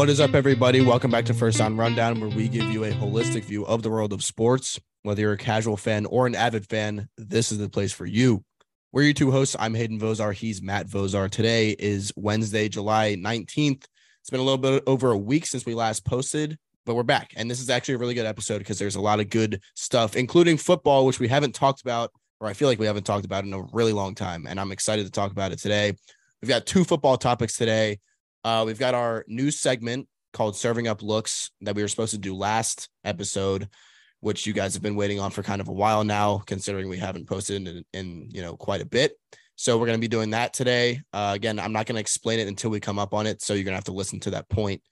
What is up, everybody? Welcome back to First Down Rundown, where we give you a holistic view of the world of sports. Whether you're a casual fan or an avid fan, this is the place for you. We're your two hosts. I'm Hayden Vozar. He's Matt Vozar. Today is Wednesday, July 19th. It's been a little bit over a week since we last posted, but we're back. And this is actually a really good episode because there's a lot of good stuff, including football, which we haven't talked about, or I feel like we haven't talked about in a really long time. And I'm excited to talk about it today. We've got two football topics today. Uh, we've got our new segment called Serving Up Looks that we were supposed to do last episode, which you guys have been waiting on for kind of a while now, considering we haven't posted in, in you know quite a bit. So we're going to be doing that today. Uh, again, I'm not going to explain it until we come up on it, so you're going to have to listen to that point,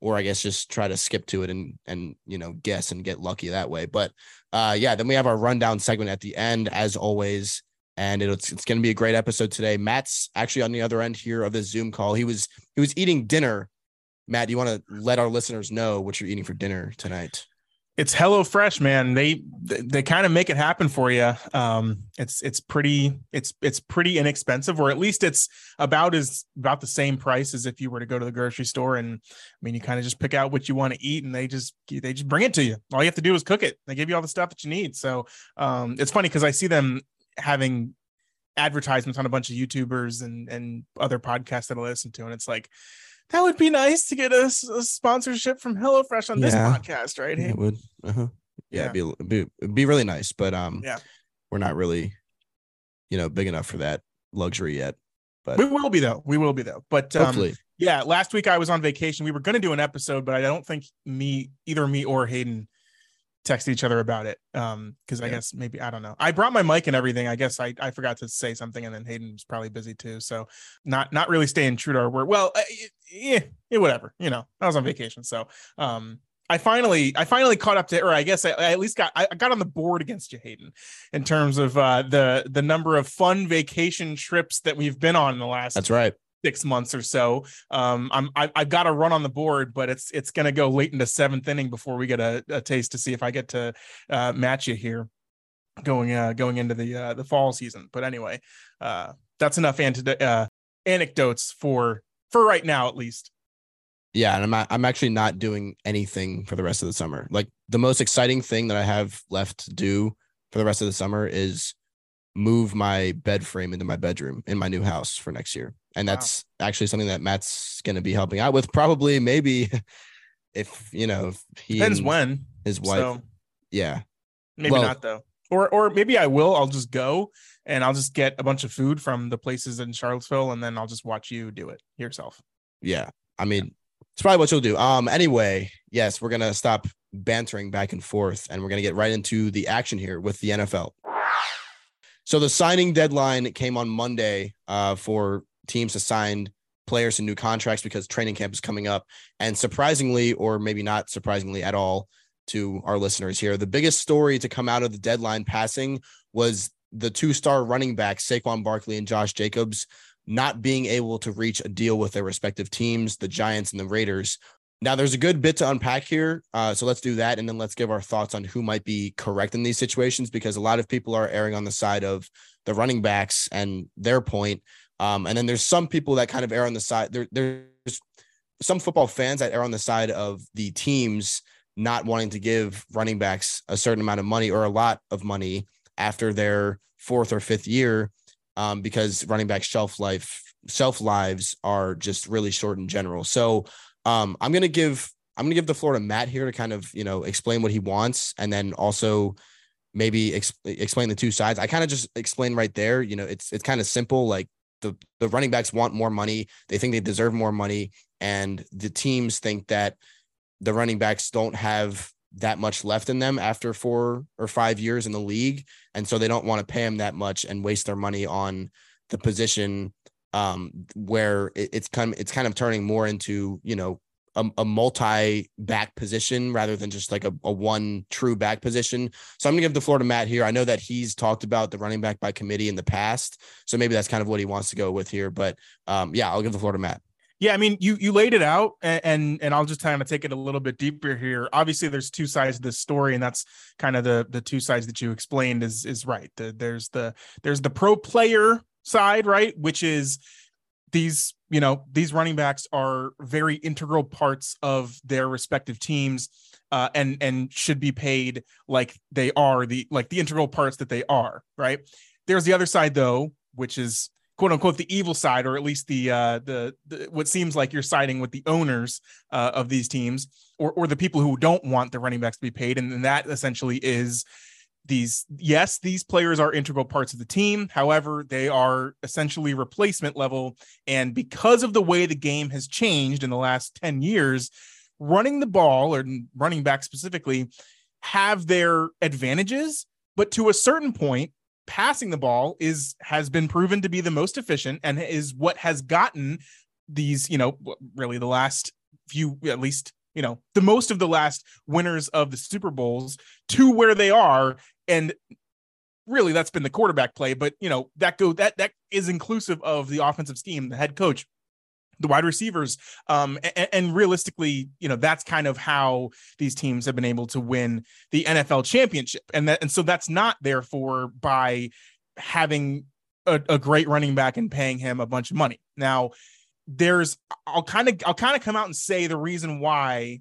or I guess just try to skip to it and and you know guess and get lucky that way. But uh, yeah, then we have our rundown segment at the end, as always and it's it's going to be a great episode today. Matt's actually on the other end here of this Zoom call. He was he was eating dinner. Matt, do you want to let our listeners know what you're eating for dinner tonight? It's Hello Fresh, man. They they, they kind of make it happen for you. Um, it's it's pretty it's it's pretty inexpensive, or at least it's about as about the same price as if you were to go to the grocery store. And I mean, you kind of just pick out what you want to eat, and they just they just bring it to you. All you have to do is cook it. They give you all the stuff that you need. So um, it's funny because I see them having advertisements on a bunch of YouTubers and and other podcasts that I listen to, and it's like that would be nice to get a, a sponsorship from HelloFresh on yeah. this podcast, right? Yeah, it would. Uh-huh. Yeah, yeah. It'd, be, it'd, be, really nice, but um, yeah, we're not really, you know, big enough for that luxury yet. But we will be though. We will be though. But um, yeah. Last week I was on vacation. We were going to do an episode, but I don't think me, either me or Hayden, text each other about it. Um, because I yeah. guess maybe I don't know. I brought my mic and everything. I guess I, I forgot to say something, and then Hayden was probably busy too. So not not really staying true to our word. Well, yeah, yeah, whatever. You know, I was on vacation, so um, I finally I finally caught up to, or I guess I, I at least got I got on the board against you, Hayden, in terms of uh, the the number of fun vacation trips that we've been on in the last. That's right six months or so. Um, I'm I, have got to run on the board, but it's it's going to go late into seventh inning before we get a, a taste to see if I get to uh, match you here going uh, going into the uh, the fall season. But anyway, uh, that's enough uh, anecdotes for for right now at least. Yeah, and I'm I'm actually not doing anything for the rest of the summer. Like the most exciting thing that I have left to do for the rest of the summer is move my bed frame into my bedroom in my new house for next year. And that's wow. actually something that Matt's going to be helping out with. Probably, maybe if you know, if he depends when his wife. So, yeah, maybe well, not though. Or or maybe I will. I'll just go and I'll just get a bunch of food from the places in Charlottesville, and then I'll just watch you do it yourself. Yeah, I mean, yeah. it's probably what you'll do. Um. Anyway, yes, we're gonna stop bantering back and forth, and we're gonna get right into the action here with the NFL. So the signing deadline came on Monday uh, for teams to sign players to new contracts because training camp is coming up. And surprisingly, or maybe not surprisingly at all to our listeners here, the biggest story to come out of the deadline passing was the two-star running backs Saquon Barkley and Josh Jacobs not being able to reach a deal with their respective teams, the Giants and the Raiders, now, there's a good bit to unpack here. Uh, so let's do that. And then let's give our thoughts on who might be correct in these situations because a lot of people are erring on the side of the running backs and their point. Um, and then there's some people that kind of err on the side. There, there's some football fans that err on the side of the teams not wanting to give running backs a certain amount of money or a lot of money after their fourth or fifth year um, because running back shelf life shelf lives are just really short in general. So um, I'm gonna give I'm gonna give the floor to Matt here to kind of you know explain what he wants, and then also maybe ex- explain the two sides. I kind of just explained right there. You know, it's it's kind of simple. Like the the running backs want more money. They think they deserve more money, and the teams think that the running backs don't have that much left in them after four or five years in the league, and so they don't want to pay them that much and waste their money on the position um, where it, it's kind of, it's kind of turning more into you know a, a multi back position rather than just like a, a one true back position. So I'm gonna give the floor to Matt here. I know that he's talked about the running back by committee in the past, so maybe that's kind of what he wants to go with here. But um, yeah, I'll give the floor to Matt. Yeah, I mean, you you laid it out, and, and and I'll just kind of take it a little bit deeper here. Obviously, there's two sides of this story, and that's kind of the the two sides that you explained is is right. The, there's the there's the pro player side, right? Which is these you know these running backs are very integral parts of their respective teams uh, and and should be paid like they are the like the integral parts that they are right? There's the other side though which is quote unquote the evil side or at least the uh the, the what seems like you're siding with the owners uh, of these teams or or the people who don't want the running backs to be paid and, and that essentially is these yes these players are integral parts of the team. However they are essentially replacement level. And because of the way the game has changed in the last 10 years running the ball or running back specifically have their advantages. But to a certain point passing the ball is has been proven to be the most efficient and is what has gotten these you know really the last few at least you know the most of the last winners of the super bowls to where they are and really that's been the quarterback play but you know that go that that is inclusive of the offensive scheme the head coach the wide receivers um and, and, realistically you know that's kind of how these teams have been able to win the NFL championship. And that and so that's not therefore by having a, a great running back and paying him a bunch of money. Now there's I'll kind of I'll kind of come out and say the reason why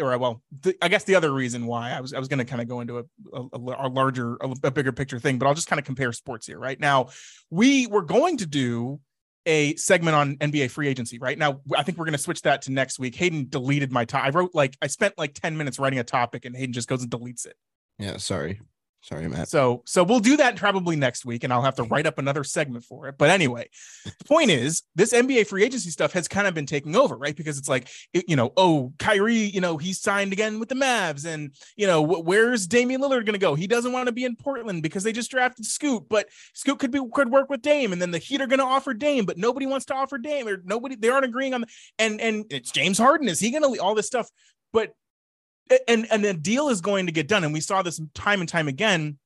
or well, the, I guess the other reason why I was I was going to kind of go into a, a, a larger, a, a, bigger picture thing, but I'll just kind of compare sports here. Right now, we were going to do a segment on NBA free agency. Right now, I think we're going to switch that to next week. Hayden deleted my time. I wrote like I spent like ten minutes writing a topic, and Hayden just goes and deletes it. Yeah, sorry. Sorry, Matt. So so we'll do that probably next week, and I'll have to write up another segment for it. But anyway, the point is, this NBA free agency stuff has kind of been taking over, right? Because it's like, it, you know, oh, Kyrie, you know, he's signed again with the Mavs, and you know, where's Damian Lillard going to go? He doesn't want to be in Portland because they just drafted Scoot, but Scoot could be could work with Dame, and then the Heat are going to offer Dame, but nobody wants to offer Dame, or nobody they aren't agreeing on. The, and and it's James Harden. Is he going to all this stuff? But and and the deal is going to get done, and we saw this time and time again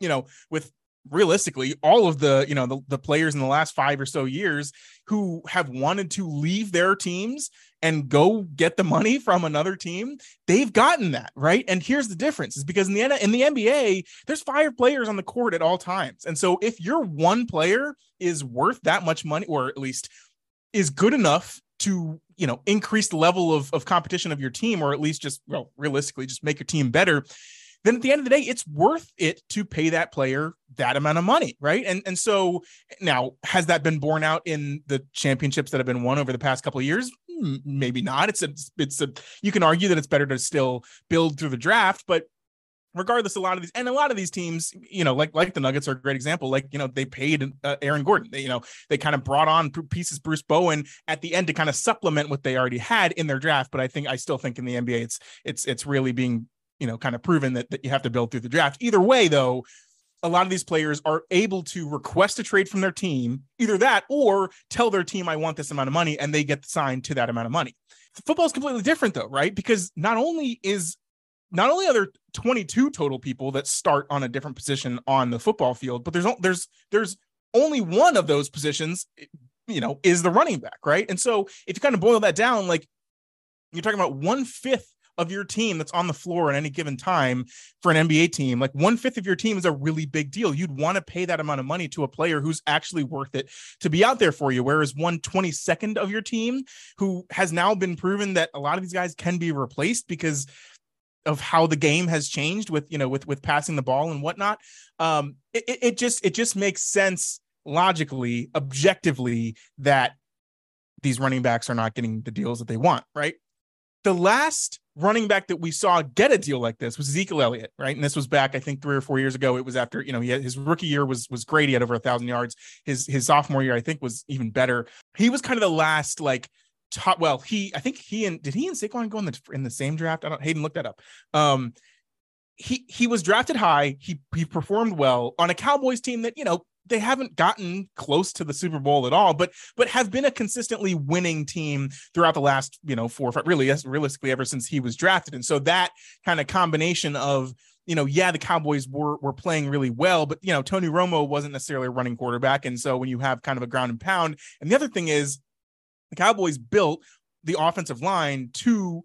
you know, with realistically all of the you know the, the players in the last five or so years who have wanted to leave their teams and go get the money from another team. They've gotten that right? And here's the difference is because in the in the NBA there's five players on the court at all times. And so if your one player is worth that much money or at least is good enough to you know increase the level of, of competition of your team or at least just well realistically just make your team better then at the end of the day, it's worth it to pay that player that amount of money, right? And and so now has that been borne out in the championships that have been won over the past couple of years? Maybe not. It's a it's a you can argue that it's better to still build through the draft, but regardless a lot of these and a lot of these teams you know like like the nuggets are a great example like you know they paid uh, aaron gordon. They, you know they kind of brought on pieces bruce brown at the end to kind of supplement what they already had in their draft but i think i still think in the nba it's it's it's really being you know kind of proven that, that you have to build through the draft. Either way though a lot of these players are able to request a trade from their team either that or tell their team i want this amount of money and they get signed to that amount of money. Football is completely different though right? Because not only is not only are there 22 total people that start on a different position on the football field but there's there's there's only one of those positions you know is the running back right and so if you kind of boil that down like you're talking about one fifth of your team that's on the floor at any given time for an NBA team, like one fifth of your team is a really big deal. You'd want to pay that amount of money to a player who's actually worth it to be out there for you. Whereas one 22nd of your team, who has now been proven that a lot of these guys can be replaced because of how the game has changed with you know with with passing the ball and whatnot um it, it just it just makes sense logically objectively that these running backs are not getting the deals that they want right the last running back that we saw get a deal like this was Ezekiel Elliott, right? And this was back, I think, three or four years ago. It was after, you know, had, his rookie year was was great. He had over a thousand yards. His his sophomore year, I think, was even better. He was kind of the last like top. Well, he, I think he and did he and Saquon go in the in the same draft? I don't. Hayden looked that up. Um, he he was drafted high. He he performed well on a Cowboys team that you know they haven't gotten close to the Super Bowl at all, but but have been a consistently winning team throughout the last you know four or five, really realistically ever since he was drafted. And so that kind of combination of you know, yeah, the Cowboys were were playing really well, but you know, Tony Romo wasn't necessarily a running quarterback, and so when you have kind of a ground and pound, and the other thing is, the Cowboys built the offensive line to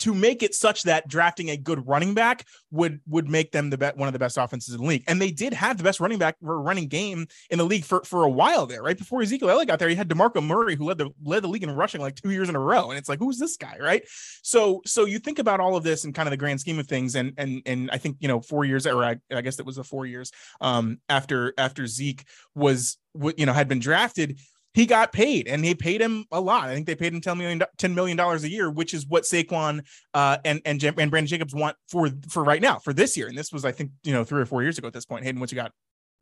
to make it such that drafting a good running back would would make them the be- one of the best offenses in the league. And they did have the best running back for running game in the league for, for a while there, right? Before Ezekiel Elliott got there, he had DeMarco Murray who led the led the league in rushing like two years in a row. And it's like, who's this guy, right? So so you think about all of this in kind of the grand scheme of things, and and and I think you know four years, or I, I guess it was the four years um after after Zeke was you know had been drafted he got paid and he paid him a lot. I think they paid him $10 million, $10 million a year, which is what Saquon uh, and, and, and Brandon Jacobs want for, for right now, for this year. And this was, I think, you know, three or four years ago at this point. Hayden, what you got?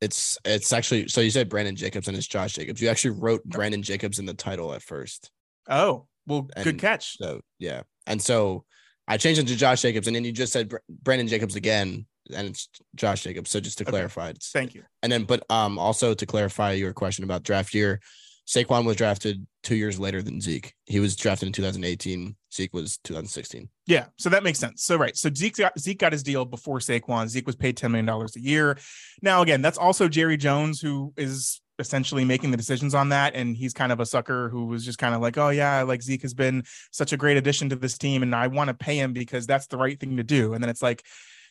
It's, it's actually, so you said Brandon Jacobs and it's Josh Jacobs. You actually wrote Brandon Jacobs in the title at first. Oh, well, and good catch. So, yeah. And so I changed it to Josh Jacobs and then you just said Brandon Jacobs again and it's Josh Jacobs. So just to okay. clarify, thank you. And then, but um, also to clarify your question about draft year, Saquon was drafted two years later than Zeke. He was drafted in 2018. Zeke was 2016. Yeah, so that makes sense. So right, so Zeke got, Zeke got his deal before Saquon. Zeke was paid 10 million dollars a year. Now again, that's also Jerry Jones who is essentially making the decisions on that, and he's kind of a sucker who was just kind of like, oh yeah, like Zeke has been such a great addition to this team, and I want to pay him because that's the right thing to do. And then it's like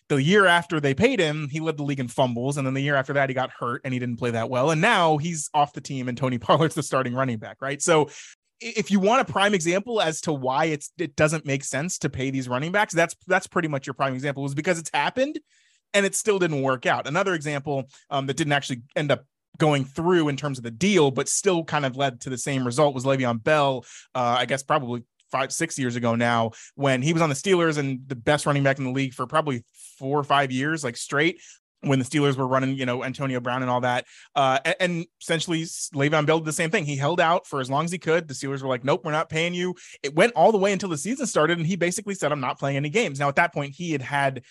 the year after they paid him, he led the league in fumbles. And then the year after that, he got hurt and he didn't play that well. And now he's off the team and Tony Pollard's the starting running back, right? So if you want a prime example as to why it's it doesn't make sense to pay these running backs, that's that's pretty much your prime example, is because it's happened and it still didn't work out. Another example um, that didn't actually end up going through in terms of the deal, but still kind of led to the same result was Le'Veon Bell. Uh, I guess probably five, six years ago now, when he was on the Steelers and the best running back in the league for probably four or five years, like straight when the Steelers were running, you know, Antonio Brown and all that. Uh, and, and, essentially, Le'Veon Bell did the same thing. He held out for as long as he could. The Steelers were like, nope, we're not paying you. It went all the way until the season started, and he basically said, I'm not playing any games. Now, at that point, he had had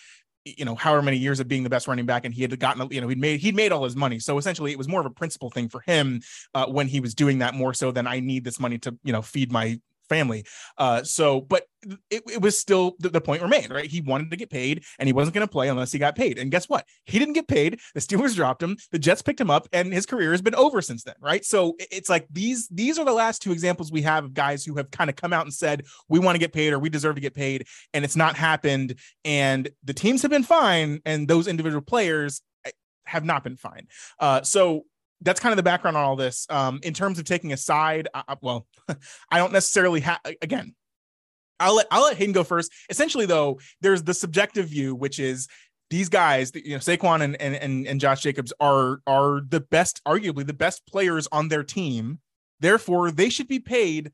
you know however many years of being the best running back and he had gotten you know he'd made he'd made all his money so essentially it was more of a principal thing for him uh, when he was doing that more so than i need this money to you know feed my family. Uh, so, but it, it was still the, the, point remained, right? He wanted to get paid and he wasn't going to play unless he got paid. And guess what? He didn't get paid. The Steelers dropped him. The Jets picked him up and his career has been over since then, right? So it's like these, these are the last two examples we have of guys who have kind of come out and said, we want to get paid or we deserve to get paid. And it's not happened. And the teams have been fine. And those individual players eh, have not been fine. Uh, so that's kind of the background on all this. Um, in terms of taking a side, uh, well, I don't necessarily have. Again, I'll let I'll let Hayden go first. Essentially, though, there's the subjective view, which is these guys, you know, Saquon and and and Josh Jacobs are are the best, arguably the best players on their team. Therefore, they should be paid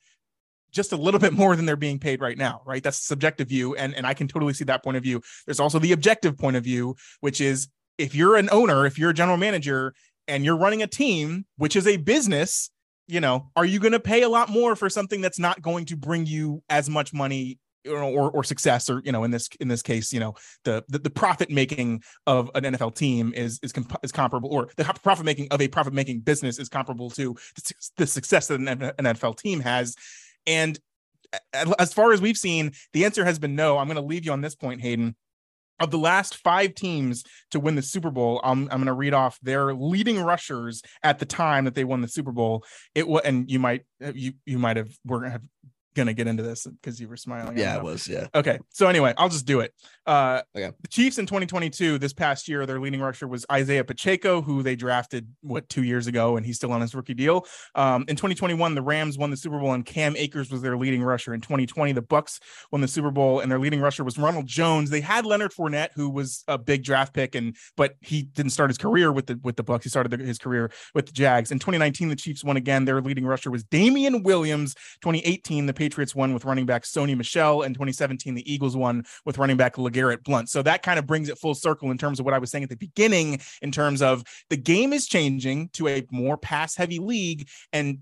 just a little bit more than they're being paid right now, right? That's the subjective view, and and I can totally see that point of view. There's also the objective point of view, which is if you're an owner, if you're a general manager, and you're running a team, which is a business, you know, are you going to pay a lot more for something that's not going to bring you as much money or, or, or success or you know in this in this case you know the the, the profit making of an NFL team is is comp- is comparable or the profit making of a profit making business is comparable to the, success that an NFL team has. And as far as we've seen the answer has been no. I'm going to leave you on this point hayden of the last five teams to win the Super Bowl, um, I'm, I'm going to read off their leading rushers at the time that they won the Super Bowl. It was, and you might uh, you you might have were have gonna get into this because you were smiling. Yeah, it was. Yeah. Okay. So anyway, I'll just do it. Uh, okay. The Chiefs in 2022, this past year, their leading rusher was Isaiah Pacheco, who they drafted what two years ago, and he's still on his rookie deal. Um, in 2021, the Rams won the Super Bowl, and Cam Akers was their leading rusher. In 2020, the Bucs won the Super Bowl, and their leading rusher was Ronald Jones. They had Leonard Fournette, who was a big draft pick, and but he didn't start his career with the with the Bucs. He started his career with the Jags. In 2019, the Chiefs won again. Their leading rusher was Damien Williams. 2018, the Patriots won with running back Sony Michel, In 2017, the Eagles won with running back LeGarrette Blunt. So that kind of brings it full circle in terms of what I was saying at the beginning, in terms of the game is changing to a more pass heavy league. And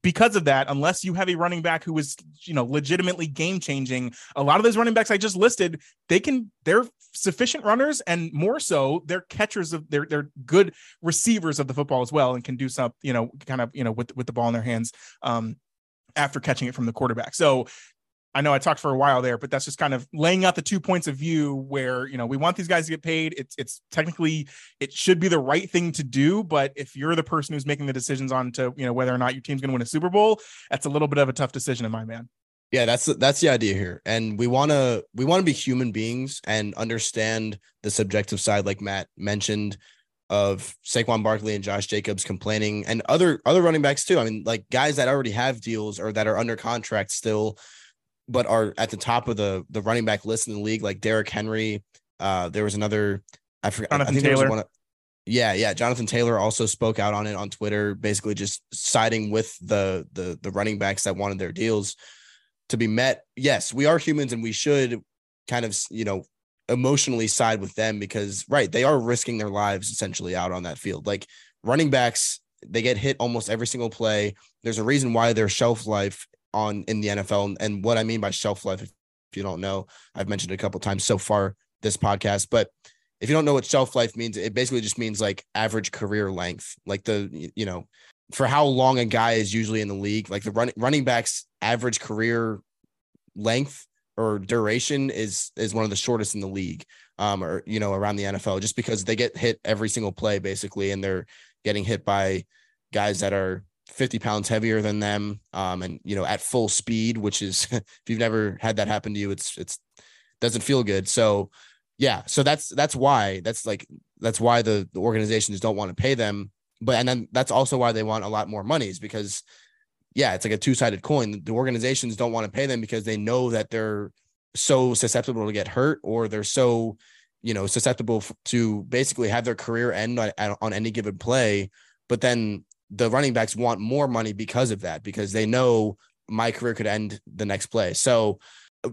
because of that, unless you have a running back who is, you know, legitimately game changing, a lot of those running backs I just listed, they can, they're sufficient runners and more so, they're catchers of, they're, they're good receivers of the football as well and can do some, you know, kind of, you know, with, with the ball in their hands. Um, after catching it from the quarterback. So I know I talked for a while there, but that's just kind of laying out the two points of view where, you know, we want these guys to get paid. It's it's technically it should be the right thing to do, but if you're the person who's making the decisions on to, you know, whether or not your team's going to win a Super Bowl, that's a little bit of a tough decision in my man. Yeah, that's that's the idea here, and we want to we want to be human beings and understand the subjective side, like Matt mentioned, of Saquon Barkley and Josh Jacobs complaining, and other other running backs too. I mean, like guys that already have deals or that are under contract still, but are at the top of the the running back list in the league, like Derrick Henry. Uh, there was another, I forgot. Jonathan I think Taylor. there was one. Yeah, yeah. Jonathan Taylor also spoke out on it on Twitter, basically just siding with the the the running backs that wanted their deals to be met. Yes, we are humans and we should kind of, you know, emotionally side with them because right, they are risking their lives essentially out on that field. Like running backs, they get hit almost every single play. There's a reason why their shelf life on in the NFL and what I mean by shelf life if you don't know, I've mentioned it a couple times so far this podcast, but if you don't know what shelf life means, it basically just means like average career length, like the you know for how long a guy is usually in the league. Like the running running backs average career length or duration is is one of the shortest in the league, um, or you know around the NFL, just because they get hit every single play basically, and they're getting hit by guys that are 50 pounds heavier than them, um, and you know at full speed, which is if you've never had that happen to you, it's it's doesn't feel good. So yeah so that's that's why that's like that's why the, the organizations don't want to pay them but and then that's also why they want a lot more monies because yeah it's like a two-sided coin the organizations don't want to pay them because they know that they're so susceptible to get hurt or they're so you know susceptible to basically have their career end on, on any given play but then the running backs want more money because of that because they know my career could end the next play so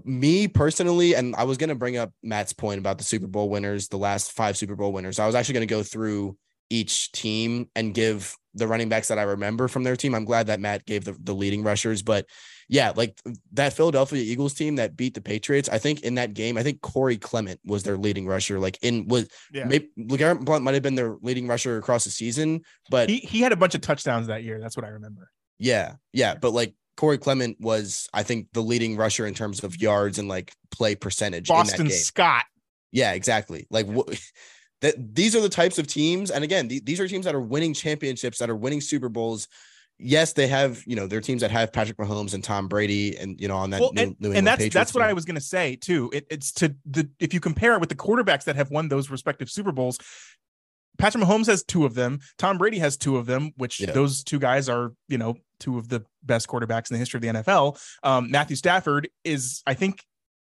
me personally, and I was going to bring up Matt's point about the Super Bowl winners, the last five Super Bowl winners. I was actually going to go through each team and give the running backs that I remember from their team. I'm glad that Matt gave the, the leading rushers, but yeah, like that Philadelphia Eagles team that beat the Patriots. I think in that game, I think Corey Clement was their leading rusher. Like in was yeah. maybe LeGarrette Blunt might have been their leading rusher across the season, but he, he had a bunch of touchdowns that year. That's what I remember. Yeah, yeah, but like Corey Clement was, I think, the leading rusher in terms of yards and like play percentage. Boston Scott. Yeah, exactly. Like what that these are the types of teams. And again, th- these are teams that are winning championships, that are winning Super Bowls. Yes, they have, you know, they're teams that have Patrick Mahomes and Tom Brady and you know on that well, New, and, New and that's Patriots that's what I was gonna say too. It, it's to the if you compare it with the quarterbacks that have won those respective Super Bowls, Patrick Mahomes has two of them. Tom Brady has two of them, which yeah. those two guys are, you know, two of the best quarterbacks in the history of the NFL. Um, Matthew Stafford is, I think,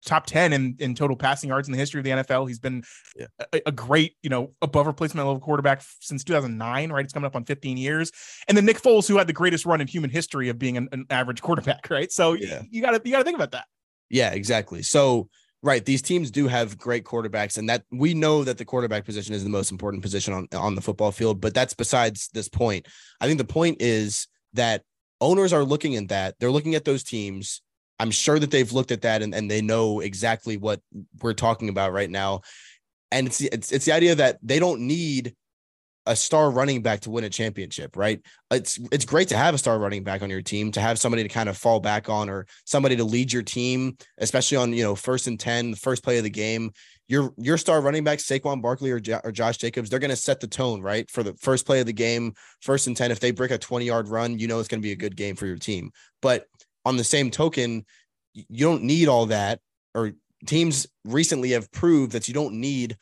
top 10 in, in total passing yards in the history of the NFL. He's been yeah. a, a, great, you know, above replacement level quarterback since 2009, right? It's coming up on 15 years. And then Nick Foles, who had the greatest run in human history of being an, an average quarterback, right? So yeah. you gotta, you gotta think about that. Yeah, exactly. So right these teams do have great quarterbacks and that we know that the quarterback position is the most important position on, on the football field but that's besides this point i think the point is that owners are looking at that they're looking at those teams i'm sure that they've looked at that and, and they know exactly what we're talking about right now and it's, it's it's the idea that they don't need a star running back to win a championship, right? It's it's great to have a star running back on your team, to have somebody to kind of fall back on or somebody to lead your team, especially on, you know, first and 10, the first play of the game. Your your star running back, Saquon Barkley or, or Josh Jacobs, they're going to set the tone, right? For the first play of the game, first and 10, if they break a 20 yard run, you know it's going to be a good game for your team. But on the same token, you don't need all that or teams recently have proved that you don't need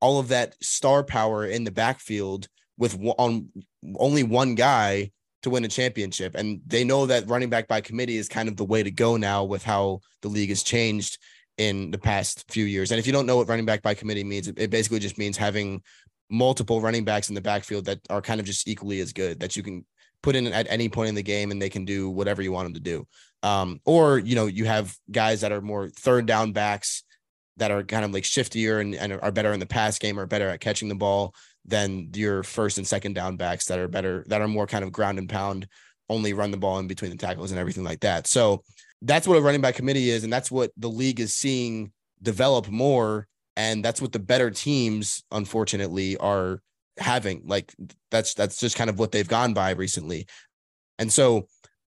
all of that star power in the backfield with on only one guy to win a championship. And they know that running back by committee is kind of the way to go now with how the league has changed in the past few years. And if you don't know what running back by committee means, it, basically just means having multiple running backs in the backfield that are kind of just equally as good that you can put in at any point in the game and they can do whatever you want them to do. Um, or, you know, you have guys that are more third down backs that are kind of like shiftier and, and are better in the pass game or better at catching the ball than your first and second down backs that are better that are more kind of ground and pound only run the ball in between the tackles and everything like that so that's what a running back committee is and that's what the league is seeing develop more and that's what the better teams unfortunately are having like that's that's just kind of what they've gone by recently and so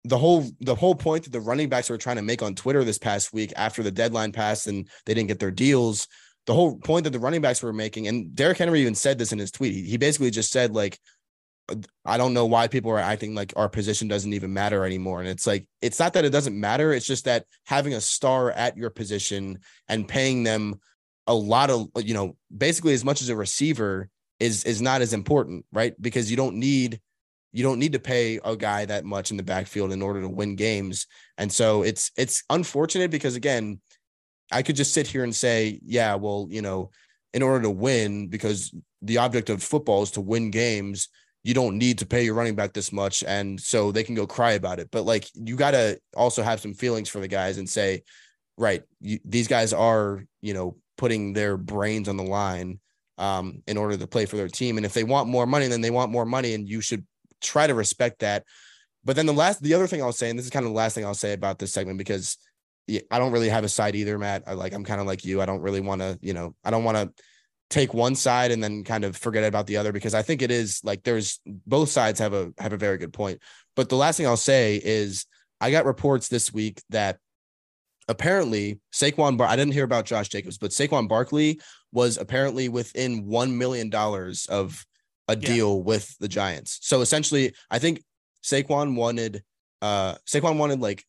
the whole the whole point that the running backs were trying to make on Twitter this past week after the deadline passed and they didn't get their deals. The whole point that the running backs were making, and Derrick Henry even said this in his tweet. He, he basically just said like, I don't know why people are acting like our position doesn't even matter anymore. And it's like, it's not that it doesn't matter. It's just that having a star at your position and paying them a lot of, you know, basically as much as a receiver is is not as important, right? Because you don't need you don't need to pay a guy that much in the backfield in order to win games. And so it's it's unfortunate because again, I could just sit here and say, yeah, well, you know, in order to win, because the object of football is to win games, you don't need to pay your running back this much. And so they can go cry about it. But like, you got to also have some feelings for the guys and say, right, you, these guys are, you know, putting their brains on the line um, in order to play for their team. And if they want more money, then they want more money. And you should try to respect that. But then the last, the other thing I'll say, and this is kind of the last thing I'll say about this segment, because I don't really have a side either, Matt. I like, I'm kind of like you. I don't really want to, you know, I don't want to take one side and then kind of forget about the other because I think it is like there's both sides have a have a very good point. But the last thing I'll say is I got reports this week that apparently Saquon Bar I didn't hear about Josh Jacobs, but Saquon Barkley was apparently within one million dollars of a yeah. deal with the Giants. So essentially, I think Saquon wanted uh Saquon wanted like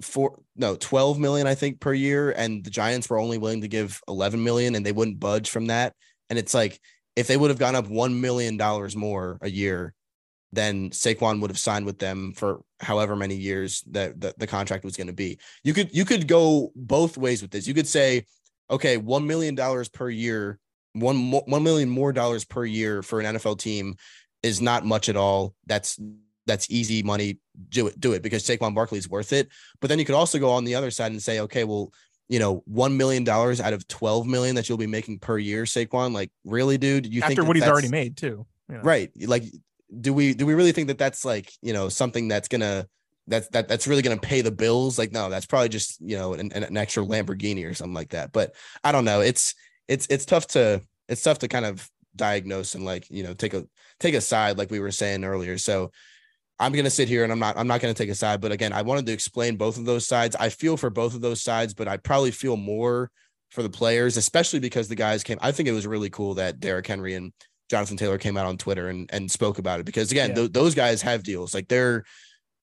four no 12 million i think per year and the giants were only willing to give 11 million and they wouldn't budge from that and it's like if they would have gone up 1 million dollars more a year then Saquon would have signed with them for however many years that the, the contract was going to be. You could you could go both ways with this. You could say, okay, one million dollars per year, one one million more dollars per year for an NFL team is not much at all. That's that's easy money. Do it, do it because Saquon Barkley is worth it. But then you could also go on the other side and say, okay, well, you know, one million dollars out of twelve million that you'll be making per year, Saquon. Like, really, dude? You after think what he's already made too, you know? right? Like, do we do we really think that that's like you know something that's gonna that's that that's really gonna pay the bills? Like, no, that's probably just you know an, an extra Lamborghini or something like that. But I don't know. It's it's it's tough to it's tough to kind of diagnose and like you know take a take a side like we were saying earlier. So I'm going to sit here and I'm not I'm not going to take a side, but again, I wanted to explain both of those sides. I feel for both of those sides, but I probably feel more for the players, especially because the guys came. I think it was really cool that Derrick Henry and Jonathan Taylor came out on Twitter and and spoke about it because again, yeah. th- those guys have deals. Like they're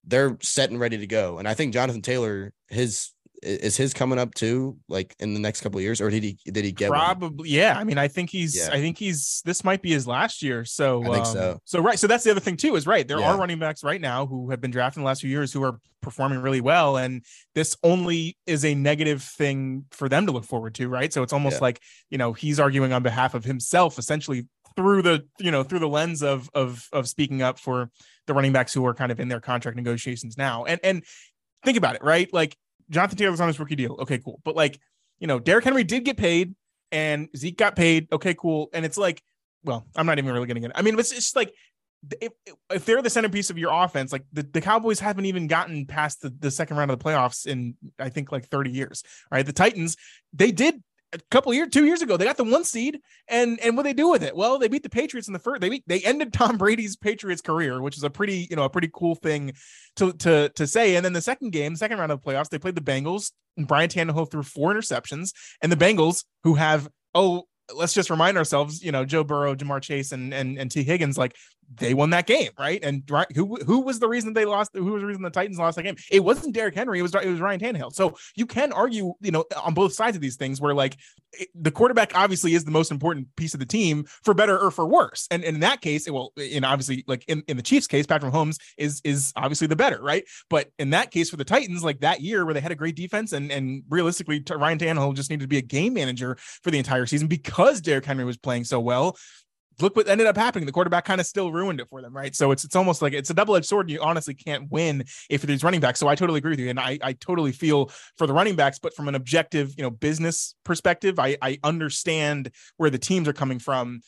they're set and ready to go. And I think Jonathan Taylor his is his coming up too like in the next couple of years or did he did he get probably one? yeah i mean i think he's yeah. i think he's this might be his last year so um, so so right so that's the other thing too is right there yeah. are running backs right now who have been drafted in the last few years who are performing really well and this only is a negative thing for them to look forward to right so it's almost yeah. like you know he's arguing on behalf of himself essentially through the you know through the lens of of of speaking up for the running backs who are kind of in their contract negotiations now and and think about it right like Jonathan Taylor's on his rookie deal. Okay, cool. But like, you know, Derrick Henry did get paid and Zeke got paid. Okay, cool. And it's like, well, I'm not even really getting it. I mean, it's just like if, if they're the centerpiece of your offense, like the, the Cowboys haven't even gotten past the, the second round of the playoffs in I think like 30 years. Right. The Titans, they did a couple years, two years ago, they got the one seed, and and what they do with it? Well, they beat the Patriots in the first. They beat, they ended Tom Brady's Patriots career, which is a pretty you know a pretty cool thing to to to say. And then the second game, second round of the playoffs, they played the Bengals. And Brian Tannehill threw four interceptions, and the Bengals, who have oh let's just remind ourselves, you know, Joe Burrow, Ja'Marr Chase, and and and Tee Higgins, like they won that game, right? And who who was the reason they lost? Who was the reason the Titans lost that game? It wasn't Derrick Henry. It was it was Ryan Tannehill. So you can argue, you know, on both sides of these things, where like it, the quarterback obviously is the most important piece of the team for better or for worse. And, and in that case, it will, in obviously like in, in the Chiefs case, Patrick Mahomes is is obviously the better, right? But in that case for the Titans, like that year where they had a great defense and and realistically Ryan Tannehill just needed to be a game manager for the entire season because Derrick Henry was playing so well look what ended up happening. The quarterback kind of still ruined it for them, right? So it's it's almost like it's a double edged sword. You honestly can't win if there's running backs. So I totally agree with you, and I I totally feel for the running backs, but from an objective, you know, business perspective, I I understand where the teams are coming from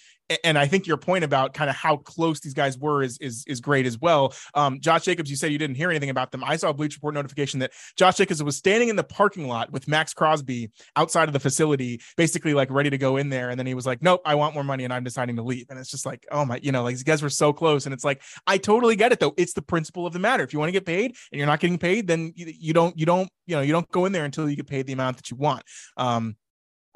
and I think your point about kind of how close these guys were is is is great as well. Um, Josh Jacobs, you said you didn't hear anything about them. I saw a Bleacher Report notification that Josh Jacobs was standing in the parking lot with Maxx Crosby outside of the facility, basically like ready to go in there, and then he was like, "Nope, I want more money, and I'm deciding to leave." And it's just like, oh my, you know, like these guys were so close, and it's like I totally get it though. It's the principle of the matter. If you want to get paid and you're not getting paid, then you, you don't you don't you know you don't go in there until you get paid the amount that you want. Um,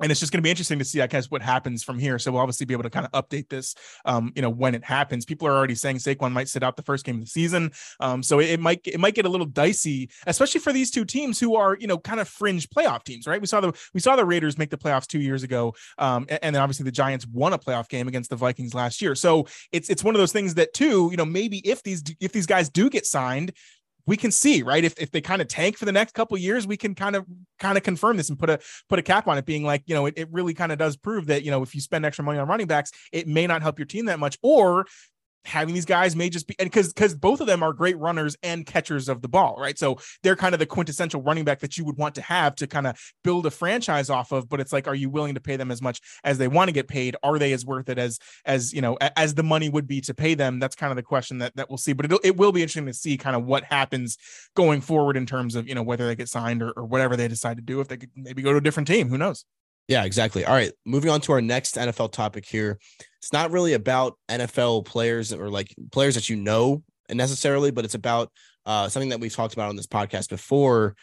and it's just going to be interesting to see, I guess, what happens from here. So we'll obviously be able to kind of update this, um, you know, when it happens. People are already saying Saquon might sit out the first game of the season, um, so it, it, might it might get a little dicey, especially for these two teams who are, you know, kind of fringe playoff teams, right? We saw the we saw the Raiders make the playoffs two years ago, um, and, and then obviously the Giants won a playoff game against the Vikings last year. So it's it's one of those things that too, you know, maybe if these if these guys do get signed, we can see right? If, if they kind of tank for the next couple years we can kind of kind of confirm this and put a put a cap on it being like you know it, it really kind of does prove that you know if you spend extra money on running backs it may not help your team that much or having these guys may just be and because because both of them are great runners and catchers of the ball, right? So they're kind of the quintessential running back that you would want to have to kind of build a franchise off of. But it's like, are you willing to pay them as much as they want to get paid? Are they as worth it as as you know as the money would be to pay them? That's kind of the question that that we'll see. But it it will be interesting to see kind of what happens going forward in terms of you know whether they get signed or, or whatever they decide to do. If they could maybe go to a different team, who knows? Yeah, exactly. All right, moving on to our next NFL topic here. It's not really about NFL players or like players that you know necessarily, but it's about uh, something that we've talked about on this podcast before,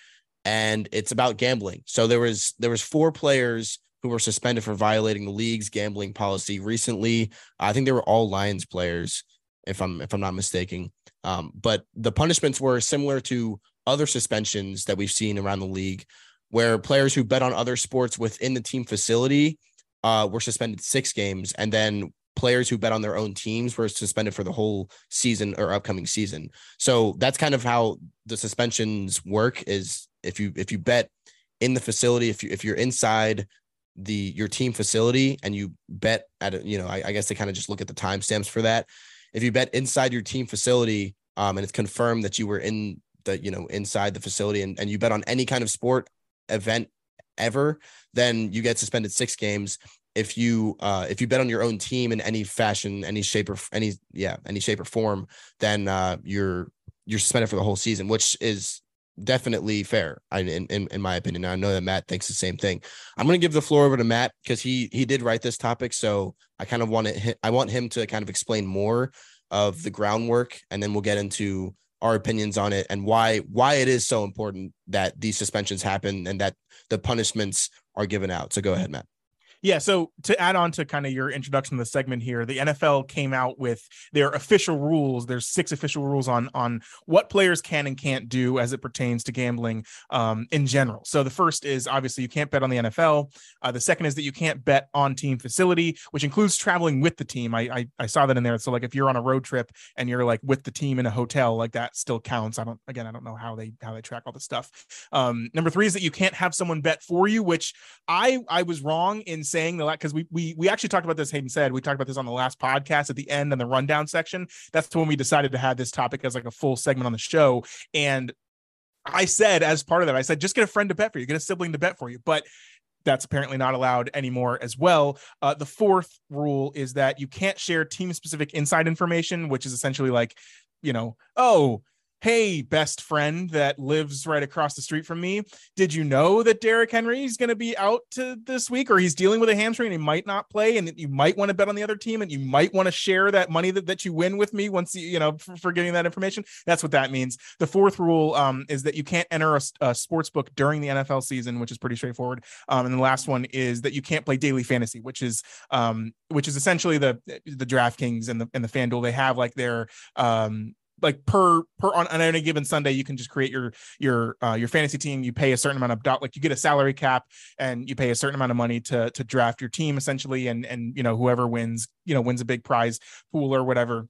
and it's about gambling. So there was there was four players who were suspended for violating the league's gambling policy recently. I think they were all Lions players, if I'm if I'm not mistaken. Um, but the punishments were similar to other suspensions that we've seen around the league where players who bet on other sports within the team facility uh, were suspended six games, and then players who bet on their own teams were suspended for the whole season or upcoming season. So that's kind of how the suspensions work. Is if you if you bet in the facility, if you if you're inside the your team facility and you bet at a, you know I, I guess they kind of just look at the timestamps for that. If you bet inside your team facility, um, and it's confirmed that you were in the you know inside the facility and, and you bet on any kind of sport event ever, then you get suspended six games. If you uh, if you bet on your own team in any fashion, any shape or any yeah any shape or form, then uh, you're you're suspended for the whole season, which is definitely fair in, in in my opinion. I know that Matt thinks the same thing. I'm going to give the floor over to Matt because he he did write this topic, so I kind of want it. I want him to kind of explain more of the groundwork, and then we'll get into our opinions on it and why why it is so important that these suspensions happen and that the punishments are given out. So go ahead, Matt. Yeah. So to add on to kind of your introduction to the segment here, the NFL came out with their official rules. There's six official rules on on what players can and can't do as it pertains to gambling um, in general. So the first is obviously you can't bet on the NFL. Uh, the second is that you can't bet on team facility, which includes traveling with the team. I, I I saw that in there. So like if you're on a road trip and you're like with the team in a hotel, like that still counts. I don't again I don't know how they how they track all this stuff. Um, number three is that you can't have someone bet for you, which I I was wrong in saying the because we we we actually talked about this. Hayden said we talked about this on the last podcast at the end and the rundown section. That's when we decided to have this topic as like a full segment on the show. And I said as part of that, I said just get a friend to bet for you, get a sibling to bet for you, but. That's apparently not allowed anymore as well. Uh, the fourth rule is that you can't share team specific inside information, which is essentially like, you know, oh, hey, best friend that lives right across the street from me, did you know that Derrick Henry is going to be out to this week or he's dealing with a hamstring and he might not play and you might want to bet on the other team and you might want to share that money that, that you win with me once you, you know, for, for getting that information. That's what that means. The fourth rule um, is that you can't enter a, a, sports book during the NFL season, which is pretty straightforward. Um, and the last one is that you can't play daily fantasy, which is um, which is essentially the the DraftKings and the and the FanDuel. They have like their um like per per on, on any given Sunday, you can just create your your uh, your fantasy team. You pay a certain amount of dot, like you get a salary cap, and you pay a certain amount of money to to draft your team essentially, and and you know whoever wins, you know wins a big prize pool or whatever.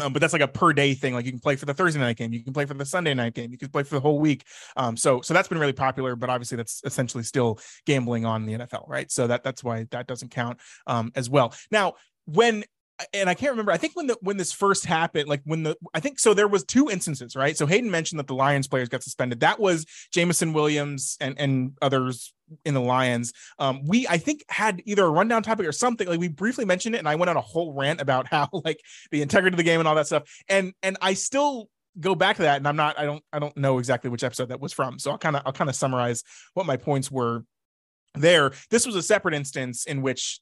Um, but that's like a per day thing. Like you can play for the Thursday night game, you can play for the Sunday night game, you can play for the whole week. Um, so so that's been really popular, but obviously that's essentially still gambling on the NFL, right? So that that's why that doesn't count um, as well. Now, when and I can't remember. I think when the when this first happened, like when the I think so, there was two instances, right? So Hayden mentioned that the Lions players got suspended. That was Jameson Williams and and others in the Lions. Um, we I think had either a rundown topic or something. Like we briefly mentioned it, and I went on a whole rant about how like the integrity of the game and all that stuff. And and I still go back to that, and I'm not. I don't. I don't know exactly which episode that was from. So I'll kind of I'll kind of summarize what my points were there. This was a separate instance in which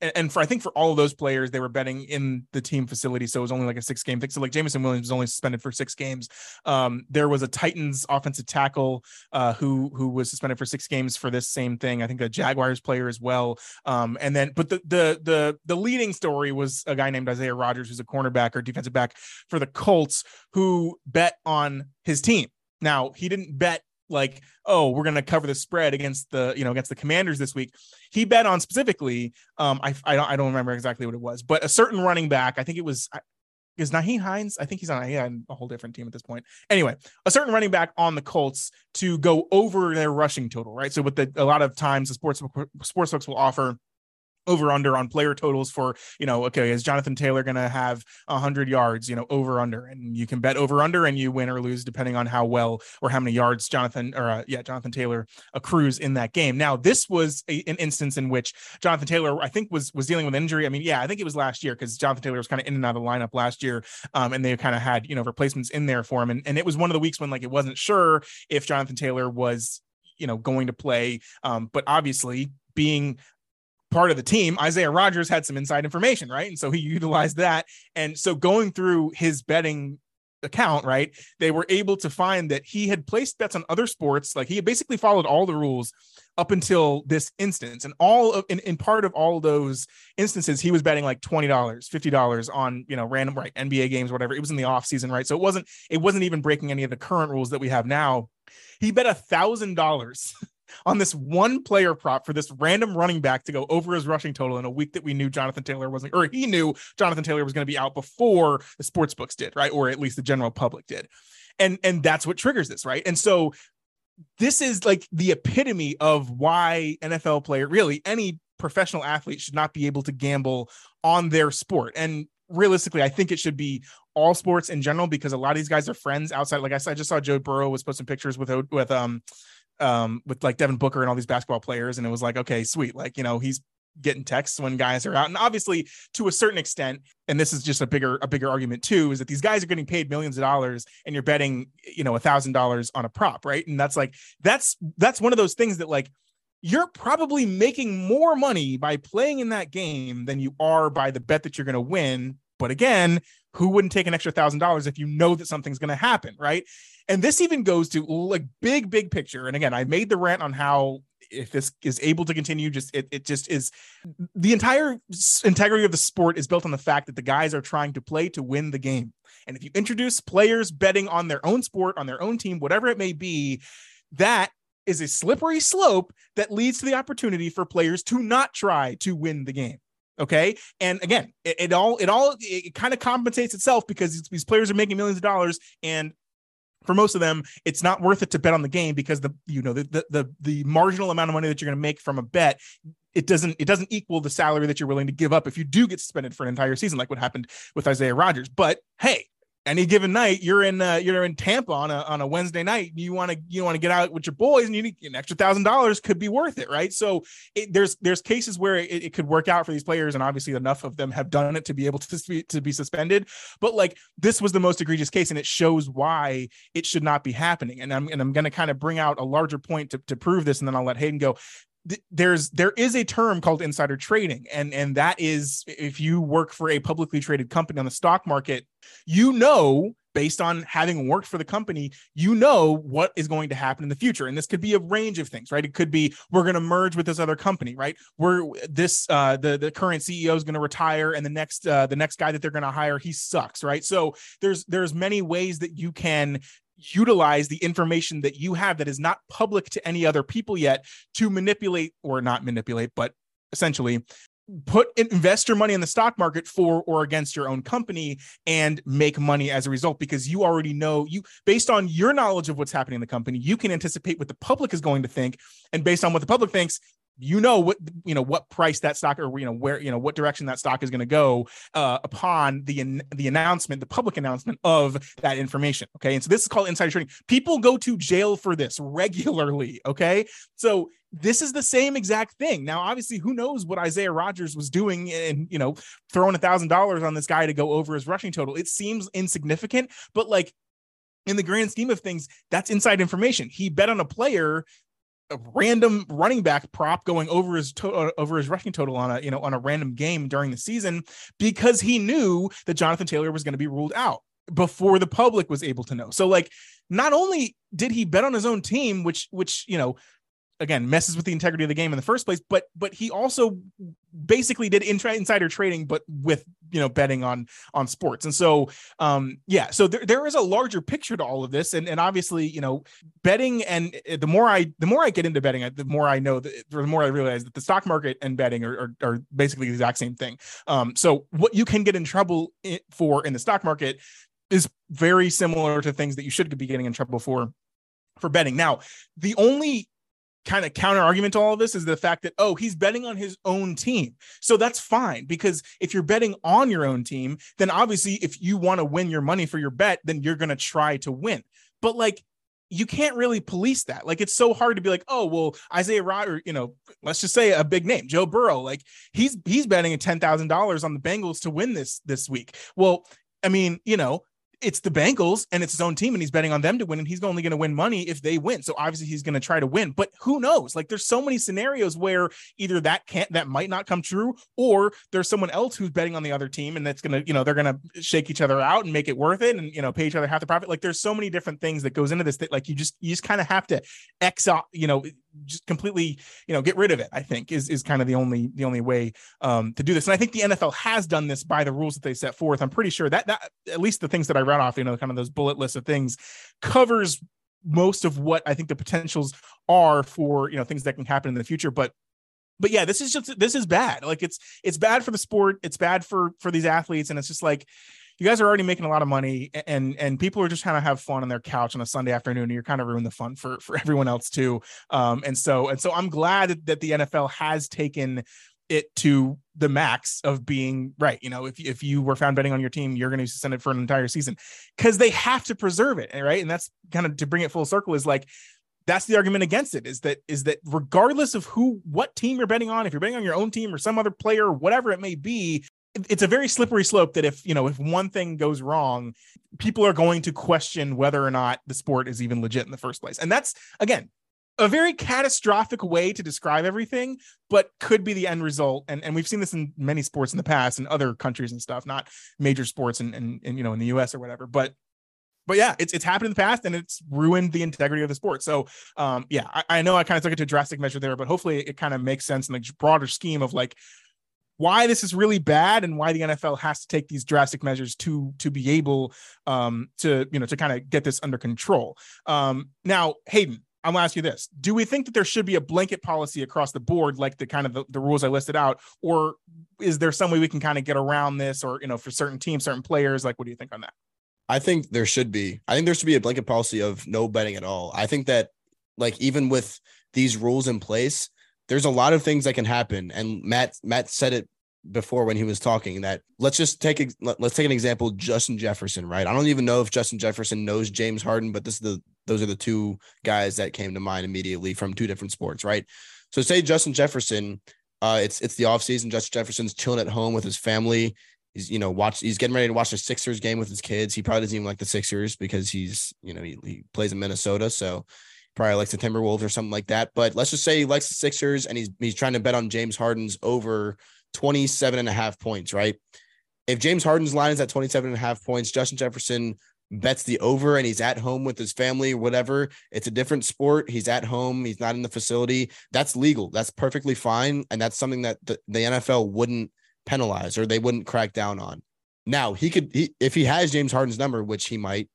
and for I think for all of those players, they were betting in the team facility, so it was only like a six game thing. So like Jameson Williams was only suspended for six games. Um, there was a Titans offensive tackle uh, who who was suspended for six games for this same thing. I think a Jaguars player as well. Um, and then but the the the the leading story was a guy named Isaiah Rodgers, who's a cornerback or defensive back for the Colts, who bet on his team. Now he didn't bet like, oh, we're going to cover the spread against the, you know, against the commanders this week. He bet on specifically, um, I, I don't, I don't remember exactly what it was, but a certain running back, I think it was, is Nyheim Hines? I think he's on, yeah, a whole different team at this point. Anyway, a certain running back on the Colts to go over their rushing total, right? So with the, a lot of times the sports, sports books will offer over under on player totals for you know okay is jonathan taylor going to have 100 yards you know over under and you can bet over under and you win or lose depending on how well or how many yards jonathan or uh, yeah jonathan taylor accrues in that game. Now this was a, an instance in which jonathan taylor i think was was dealing with injury. I mean yeah i think it was last year because jonathan taylor was kind of in and out of the lineup last year um, and they kind of had you know replacements in there for him. And, and it was one of the weeks when like it wasn't sure if jonathan taylor was you know going to play um, but obviously being part of the team, Isaiah Rodgers had some inside information, right? And so he utilized that. And so going through his betting account, right, they were able to find that he had placed bets on other sports. Like he had basically followed all the rules up until this instance. And all of in, in part of all those instances, he was betting like $20, $50 on, you know, random right NBA games, whatever. It was in the off season, right? So it wasn't, it wasn't even breaking any of the current rules that we have now. He bet a thousand dollars on this one player prop for this random running back to go over his rushing total in a week that we knew Jonathan Taylor wasn't, or he knew Jonathan Taylor was going to be out before the sports books did, right? Or at least the general public did. And and that's what triggers this, right? And so this is like the epitome of why NFL player, really any professional athlete should not be able to gamble on their sport. And realistically, I think it should be all sports in general because a lot of these guys are friends outside. Like I said, I just saw Joe Burrow was posting pictures with with um um, with like Devin Booker and all these basketball players. And it was like, okay, sweet. Like, you know, he's getting texts when guys are out. And obviously, to a certain extent, and this is just a bigger, a bigger argument too, is that these guys are getting paid millions of dollars and you're betting, you know, a thousand dollars on a prop, right? And that's like, that's that's one of those things that like you're probably making more money by playing in that game than you are by the bet that you're going to win. But again, who wouldn't take an extra thousand dollars if you know that something's going to happen, right? And this even goes to like big, big picture. And again, I made the rant on how if this is able to continue, just it, it just is the entire integrity of the sport is built on the fact that the guys are trying to play to win the game. And if you introduce players betting on their own sport, on their own team, whatever it may be, that is a slippery slope that leads to the opportunity for players to not try to win the game okay and again it, it all it all it kind of compensates itself because these players are making millions of dollars and for most of them, it's not worth it to bet on the game because the you know the the the, the marginal amount of money that you're going to make from a bet it doesn't it doesn't equal the salary that you're willing to give up if you do get suspended for an entire season, like what happened with Isaiah Rodgers. But hey, any given night you're in uh, you're in Tampa on a on a Wednesday night you want to you want to get out with your boys and you need an extra thousand dollars could be worth it right? So it, there's there's cases where it, it, could work out for these players and obviously enough of them have done it to be able to be, to be suspended. But like this was the most egregious case and it shows why it should not be happening. And I'm and I'm going to kind of bring out a larger point to, to prove this and then I'll let Hayden go there's there is a term called insider trading and and that is if you work for a publicly traded company on the stock market you know based on having worked for the company, you know what is going to happen in the future. And this could be a range of things, right? It could be we're going to merge with this other company, right? We're this uh the the current CEO is going to retire and the next uh the next guy that they're going to hire, he sucks, right? So there's there's many ways that you can utilize the information that you have that is not public to any other people yet to manipulate or not manipulate, but essentially put investor money in the stock market for or against your own company and make money as a result because you already know you based on your knowledge of what's happening in the company you can anticipate what the public is going to think. And based on what the public thinks you know what you know what price that stock or you know where you know what direction that stock is going to go uh, upon the the announcement the public announcement of that information okay? And so this is called insider trading. People go to jail for this regularly okay? So this is the same exact thing. Now obviously who knows what isaiah rodgers was doing and you know throwing a thousand dollars on this guy to go over his rushing total. It seems insignificant but like in the grand scheme of things, that's inside information. He bet on a player a random running back prop going over his to- uh, over his rushing total on a you know on a random game during the season because he knew that Jonathan Taylor was going to be ruled out before the public was able to know. So like not only did he bet on his own team which which you know again messes with the integrity of the game in the first place but but he also basically did insider trading but with you know betting on on sports. And so um yeah so there, there is a larger picture to all of this. And and obviously you know betting and eh, the more i the more i get into betting the more i know that the more i realize that the stock market and betting are, are, are basically the exact same thing. Um so what you can get in trouble for in the stock market is very similar to things that you should be getting in trouble for for betting. Now, the only kind of counter argument to all of this is the fact that oh he's betting on his own team. So that's fine because if you're betting on your own team then obviously if you want to win your money for your bet then you're going to try to win. But like you can't really police that. Like it's so hard to be like oh well isaiah rod or you know let's just say a big name joe burrow like he's he's betting a $10000 on the bengals to win this this week. Well i mean you know it's the Bengals and it's his own team and he's betting on them to win and he's only going to win money if they win. So obviously he's going to try to win. But who knows? Like there's so many scenarios where either that can't that might not come true or there's someone else who's betting on the other team and that's going to, you know, they're going to shake each other out and make it worth it and you know, pay each other half the profit. Like there's so many different things that goes into this that like you just you just kind of have to X out, you know, just completely, you know, get rid of it, I think is is kind of the only the only way um to do this. And I think the NFL has done this by the rules that they set forth. I'm pretty sure that that at least the things that I read off, you know, kind of those bullet lists of things covers most of what I think the potentials are for, you know, things that can happen in the future. But but yeah, this is just this is bad. Like it's it's bad for the sport, it's bad for for these athletes, and it's just like you guys are already making a lot of money and and people are just trying to have fun on their couch on a Sunday afternoon and you're kind of ruining the fun for for everyone else too. Um, and so and so I'm glad that the NFL has taken it to the max of being right. You know, if if you were found betting on your team, you're going to send it for an entire season because they have to preserve it, right? And that's kind of to bring it full circle is like that's the argument against it is that is that regardless of who what team you're betting on if you're betting on your own team or some other player whatever it may be it's a very slippery slope that if you know if one thing goes wrong people are going to question whether or not the sport is even legit in the first place. And that's again a very catastrophic way to describe everything but could be the end result. And, and we've seen this in many sports in the past in other countries and stuff not major sports and and you know in the us or whatever. But but yeah, it's it's happened in the past and it's ruined the integrity of the sport. So um, yeah, I, I know I kind of took it to a drastic measure there, but hopefully it kind of makes sense in the broader scheme of like why this is really bad and why the NFL has to take these drastic measures to to be able um, to you know to kind of get this under control. Um, now, Hayden, I'm gonna ask you this: Do we think that there should be a blanket policy across the board, like the kind of the, the rules I listed out, or is there some way we can kind of get around this, or you know, for certain teams, certain players? Like, what do you think on that? I think there should be. I think there should be a blanket policy of no betting at all. I think that like even with these rules in place, there's a lot of things that can happen. And Matt Matt said it before when he was talking that let's just take let's take an example Justin Jefferson right? I don't even know if Justin Jefferson knows James Harden but this is the those are the two guys that came to mind immediately from two different sports right? So say Justin Jefferson uh it's it's the offseason Justin Jefferson's chilling at home with his family. He's you know watch he's getting ready to watch the Sixers game with his kids. He probably doesn't even like the Sixers because he's you know he, he plays in Minnesota. So probably likes the Timberwolves or something like that. But let's just say he likes the Sixers and he's he's trying to bet on James Harden's over 27 and a half points, right? If James Harden's line is at 27 and a half points, Justin Jefferson bets the over and he's at home with his family, or whatever. It's a different sport. He's at home. He's not in the facility. That's legal. That's perfectly fine. And that's something that the, the NFL wouldn't penalize or they wouldn't crack down on. Now he could, he, if he has James Harden's number, which he might,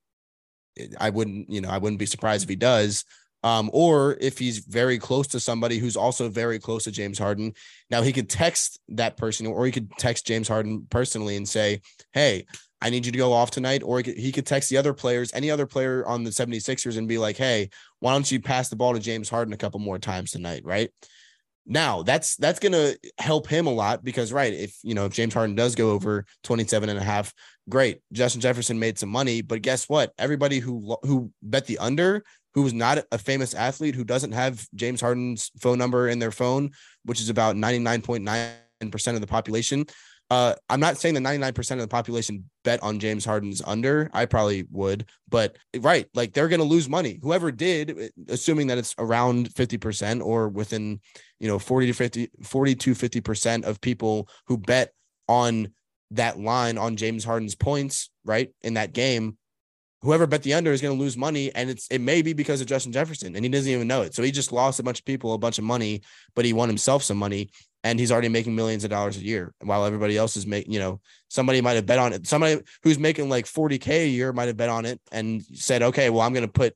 I wouldn't, you know, I wouldn't be surprised if he does. Um, or if he's very close to somebody who's also very close to James Harden. Now he could text that person, or he could text James Harden personally and say, Hey, I need you to go off tonight. Or he could, he could text the other players, any other player on the 76ers, and be like, Hey, why don't you pass the ball to James Harden a couple more times tonight? Right. Now that's that's gonna help him a lot because right, if you know if James Harden does go over 27 and a half, great. Justin Jefferson made some money, but guess what? Everybody who who bet the under who's not a famous athlete who doesn't have James Harden's phone number in their phone, which is about 99.9% of the population, Uh, I'm not saying that 99% of the population bet on James Harden's under. I probably would, but right, like they're going to lose money. Whoever did, assuming that it's around 50% or within, you know, 40 to 50, 40 to 50% of people who bet on that line on James Harden's points, right, in that game, whoever bet the under is going to lose money. And it's, it may be because of Justin Jefferson and he doesn't even know it. So he just lost a bunch of people a bunch of money, but he won himself some money and he's already making millions of dollars a year while everybody else is making, you know, somebody might have bet on it. Somebody who's making like 40K a year might have bet on it and said, okay, well, I'm going to put,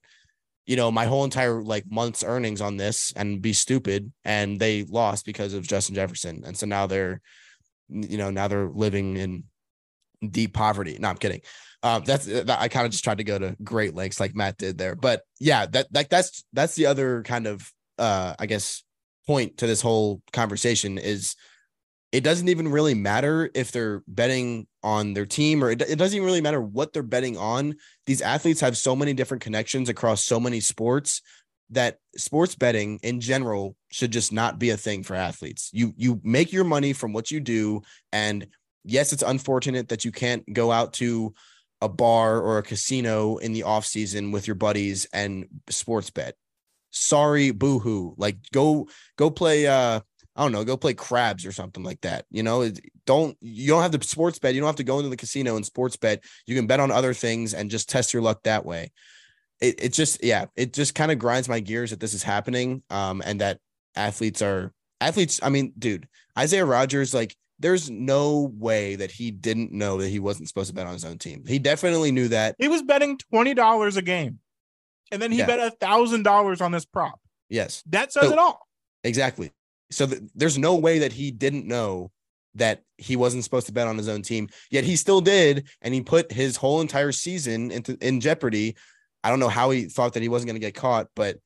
you know, my whole entire like month's earnings on this and be stupid. And they lost because of Justin Jefferson. And so now they're, you know, now they're living in deep poverty. No, I'm kidding. Um, that's that, I kind of just tried to go to great lengths like Matt did there. But yeah, that like that's that's the other kind of uh I guess point to this whole conversation is it doesn't even really matter if they're betting on their team or it, it doesn't even really matter what they're betting on. These athletes have so many different connections across so many sports that sports betting in general should just not be a thing for athletes. You you make your money from what you do and yes, it's unfortunate that you can't go out to a bar or a casino in the off season with your buddies and sports bet sorry boohoo like go go play uh I don't know, go play craps or something like that. You know, don't you don't have the sports bet. You don't have to go into the casino and sports bet. You can bet on other things and just test your luck that way. It it just yeah, it just kind of grinds my gears that this is happening. Um, and that athletes are athletes. I mean, dude, Isaiah Rodgers, like, there's no way that he didn't know that he wasn't supposed to bet on his own team. He definitely knew that. He was betting twenty dollars a game and then he yeah. bet a thousand dollars on this prop. Yes, that says so, it all. Exactly. So th- there's no way that he didn't know that he wasn't supposed to bet on his own team, yet he still did, and he put his whole entire season into in jeopardy. I don't know how he thought that he wasn't going to get caught, but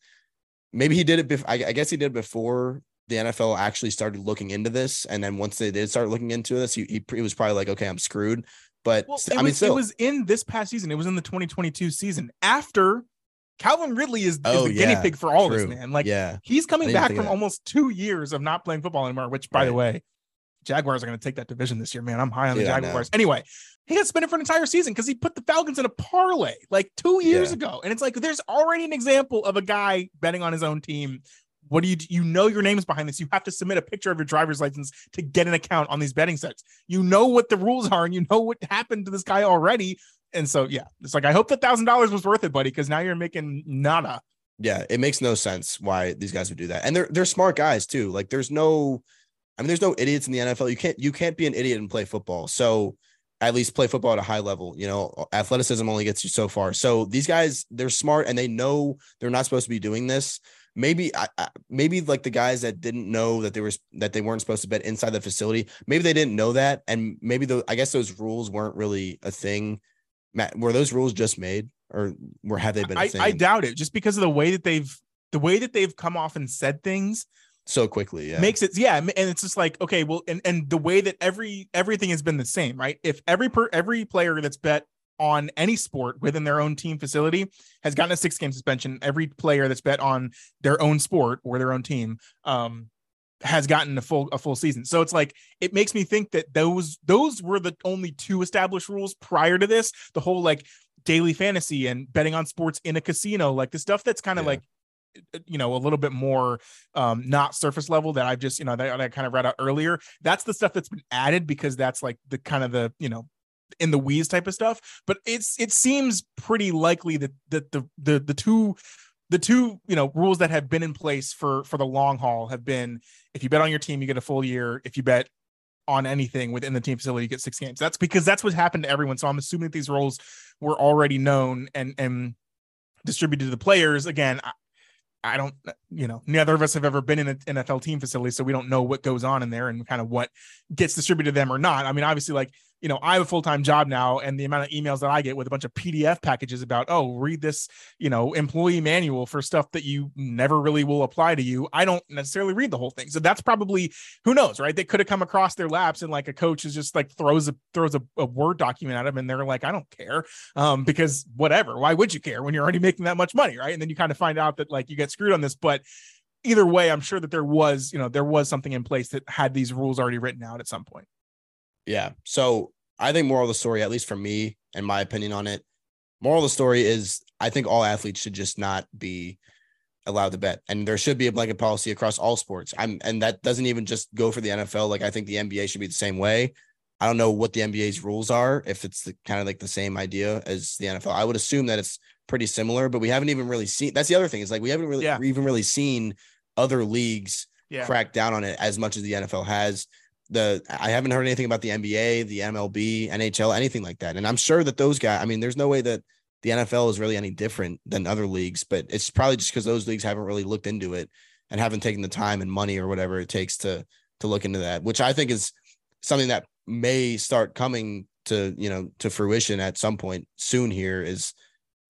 maybe he did it. Bef- I, I guess he did it before the NFL actually started looking into this, and then once they did start looking into this, he, he, he was probably like, "Okay, I'm screwed." But well, I mean, was, still, it was in this past season. It was in the 2022 season after Calvin Ridley is, oh, is the yeah, guinea pig for all true. this, man. Like, yeah, he's coming back from almost two years of not playing football anymore. Which, by right. the way, Jaguars are going to take that division this year, man. I'm high on the Jaguars. Anyway, he got spent it for an entire season because he put the Falcons in a parlay like two years yeah. ago, and it's like there's already an example of a guy betting on his own team. What do you you know your name is behind this? You have to submit a picture of your driver's license to get an account on these betting sites. You know what the rules are, and you know what happened to this guy already and so yeah, it's like I hope the thousand dollars was worth it, buddy, because now you're making nada. Yeah, it makes no sense why these guys would do that, and they're they're smart guys too. Like there's no, I mean, there's no idiots in the NFL. You can't you can't be an idiot and play football. So at least play football at a high level. You know, athleticism only gets you so far. So these guys, they're smart and they know they're not supposed to be doing this. Maybe, maybe like the guys that didn't know that they were that they weren't supposed to bet inside the facility. Maybe they didn't know that, and maybe the I guess those rules weren't really a thing Matt, were those rules just made, or were have they been? I, I doubt it, just because of the way that they've the way that they've come off and said things so quickly. Yeah, makes it yeah, and it's just like okay, well, and and the way that every everything has been the same, right? If every per every player that's bet on any sport within their own team facility has gotten a six game suspension. Every player that's bet on their own sport or their own team um, has gotten a full a full season. So it's like it makes me think that those those were the only two established rules prior to this. The whole like daily fantasy and betting on sports in a casino, like the stuff that's kind of yeah. like you know a little bit more um not surface level that I've just you know that I kind of read out earlier. That's the stuff that's been added because that's like the kind of the you know in the weeds type of stuff. But it's it seems pretty likely that that the the the two the two you know rules that have been in place for for the long haul have been if you bet on your team you get a full year if you bet on anything within the team facility you get six games that's because that's what happened to everyone so i'm assuming that these rules were already known and and distributed to the players again I, I don't, you know, neither of us have ever been in an NFL team facility, so we don't know what goes on in there and kind of what gets distributed to them or not. I mean, obviously, like you know, I have a full time job now, and the amount of emails that I get with a bunch of PDF packages about, oh, read this, you know, employee manual for stuff that you never really will apply to you. I don't necessarily read the whole thing, so that's probably who knows, right? They could have come across their laps, and like a coach is just like throws a throws a, a word document at them, and they're like, I don't care, um, because whatever. Why would you care when you're already making that much money, right? And then you kind of find out that like you get screwed on this, but either way, I'm sure that there was, you know, there was something in place that had these rules already written out at some point. Yeah. So I think moral of the story, at least for me and my opinion on it, moral of the story is I think all athletes should just not be allowed to bet. And there should be a blanket policy across all sports. I'm and that doesn't even just go for the NFL. Like I think the NBA should be the same way. I don't know what the NBA's rules are, if it's the, kind of like the same idea as the NFL. I would assume that it's pretty similar, but we haven't even really seen that's the other thing is like we haven't really yeah. even really seen other leagues yeah. crack down on it as much as the NFL has. The I haven't heard anything about the NBA, the MLB, NHL, anything like that. And I'm sure that those guys, I mean, there's no way that the NFL is really any different than other leagues, but it's probably just because those leagues haven't really looked into it and haven't taken the time and money or whatever it takes to to look into that, which I think is something that may start coming to you know to fruition at some point soon. Here is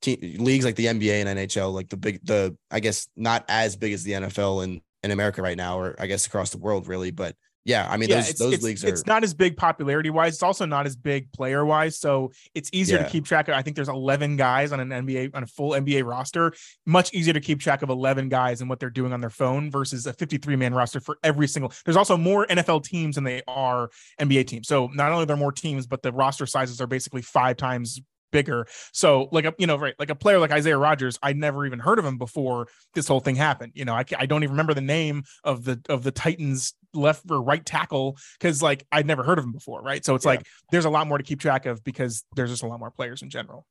te- leagues like the NBA and NHL, like the big the I guess not as big as the NFL in in America right now, or I guess across the world really, but yeah, I mean yeah, those those it's, leagues are. It's not as big popularity wise. It's also not as big player wise. So it's easier yeah. to keep track of. I think there's 11 guys on an NBA on a full NBA roster. Much easier to keep track of 11 guys and what they're doing on their phone versus a 53 man roster for every single. There's also more NFL teams than they are NBA teams. So not only are there more teams, but the roster sizes are basically five times bigger. So like a you know right like a player like Isaiah Rodgers, I never even heard of him before this whole thing happened. You know, I I don't even remember the name of the of the Titans left or right tackle because like I'd never heard of him before, right? So it's yeah. like there's a lot more to keep track of because there's just a lot more players in general.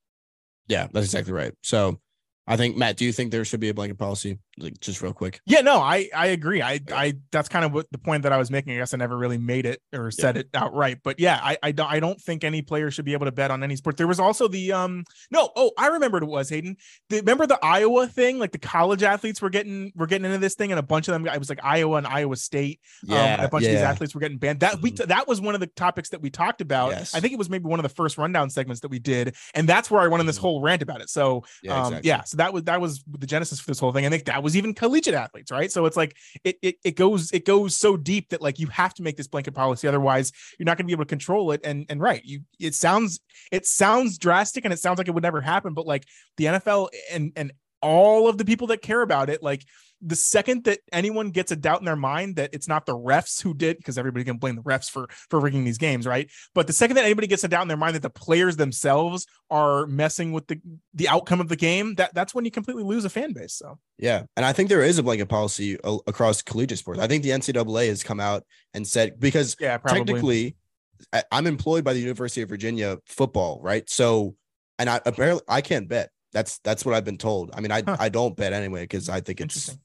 Yeah, that's exactly right. So I think Matt, do you think there should be a blanket policy? Like just real quick. Yeah, no, I I agree. I I that's kind of what the point that I was making. I guess I never really made it or said yeah. it outright, but yeah, I I don't I don't think any player should be able to bet on any sport. There was also the um no oh I remembered it was Hayden. The, remember the Iowa thing? Like the college athletes were getting were getting into this thing, and a bunch of them. I was like Iowa and Iowa State. Yeah, um, a bunch yeah. of these athletes were getting banned. That we mm-hmm. that was one of the topics that we talked about. Yes. I think it was maybe one of the first rundown segments that we did, and that's where I went on this mm-hmm. whole rant about it. So yeah, um, exactly. yeah so that was that was the genesis for this whole thing. I think that was even collegiate athletes, right? So it's like it it it goes it goes so deep that like you have to make this blanket policy, otherwise you're not going to be able to control it. And and right, you it sounds it sounds drastic and it sounds like it would never happen, but like the NFL and and all of the people that care about it, like the second that anyone gets a doubt in their mind that it's not the refs who did, because everybody can blame the refs for for rigging these games, right? But the second that anybody gets a doubt in their mind that the players themselves are messing with the the outcome of the game, that that's when you completely lose a fan base. So yeah, and I think there is a blanket policy across collegiate sports. I think the NCAA has come out and said because yeah, probably. technically, I'm employed by the University of Virginia football, right? So, and I apparently I can't bet that's that's what I've been told. I mean, I huh. I don't bet anyway because I think it's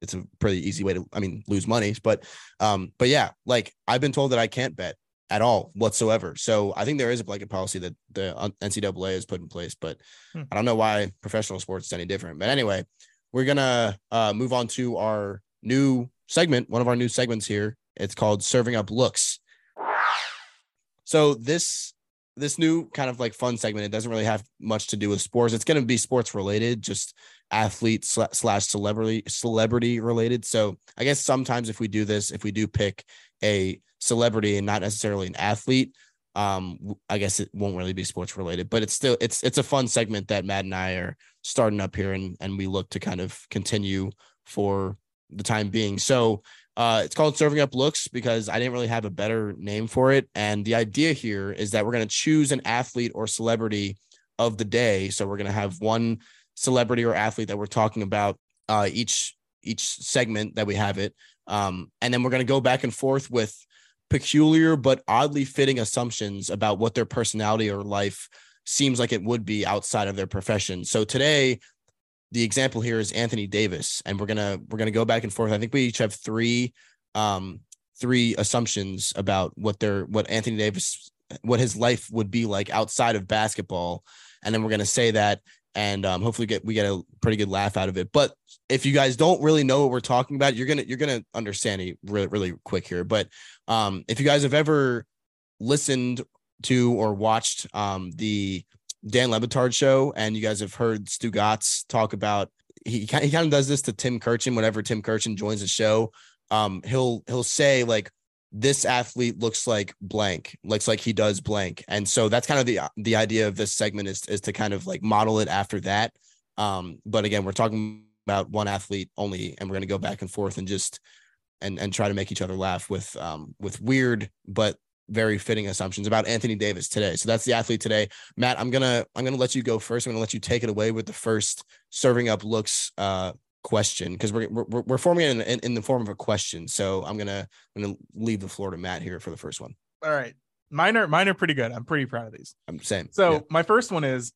it's a pretty easy way to I mean lose money. But um, but yeah, like I've been told that I can't bet at all whatsoever. So I think there is a blanket policy that the NCAA has put in place, but hmm. I don't know why professional sports is any different. But anyway, we're gonna uh, move on to our new segment, one of our new segments here. It's called Serving Up Looks. So this this new kind of like fun segment, it doesn't really have much to do with sports. It's going to be sports related, just athlete slash celebrity celebrity related. So I guess sometimes if we do this, if we do pick a celebrity and not necessarily an athlete, um, I guess it won't really be sports related, but it's still it's it's a fun segment that Matt and I are starting up here, and and we look to kind of continue for the time being. So uh, it's called Serving Up Looks because I didn't really have a better name for it. And the idea here is that we're going to choose an athlete or celebrity of the day. So we're going to have one celebrity or athlete that we're talking about uh, each each segment that we have it. Um, and then we're going to go back and forth with peculiar but oddly fitting assumptions about what their personality or life seems like it would be outside of their profession. So today the example here is Anthony Davis, and we're gonna we're gonna go back and forth. I think we each have three um three assumptions about what their what Anthony Davis what his life would be like outside of basketball, and then we're gonna say that and um, hopefully get we get a pretty good laugh out of it. But if you guys don't really know what we're talking about, you're gonna you're gonna understand it really really quick here. But um, if you guys have ever listened to or watched um, the Dan Le Batard show, and you guys have heard Stu Stugotz talk about he he kind of does this to Tim Kurkjian whenever Tim Kurkjian joins the show. Um, he'll he'll say like this athlete looks like blank, looks like he does blank, and so that's kind of the the idea of this segment is is to kind of like model it after that. Um, but again, we're talking about one athlete only, and we're going to go back and forth and just and and try to make each other laugh with um with weird but very fitting assumptions about Anthony Davis today. So that's the athlete today. Matt, I'm gonna I'm gonna let you go first. I'm gonna let you take it away with the first serving up looks uh question because we're, we're we're forming it in, in, in the form of a question. So I'm gonna I'm gonna leave the floor to Matt here for the first one. All right, mine are mine are pretty good. I'm pretty proud of these. I'm same. So yeah. my first one is,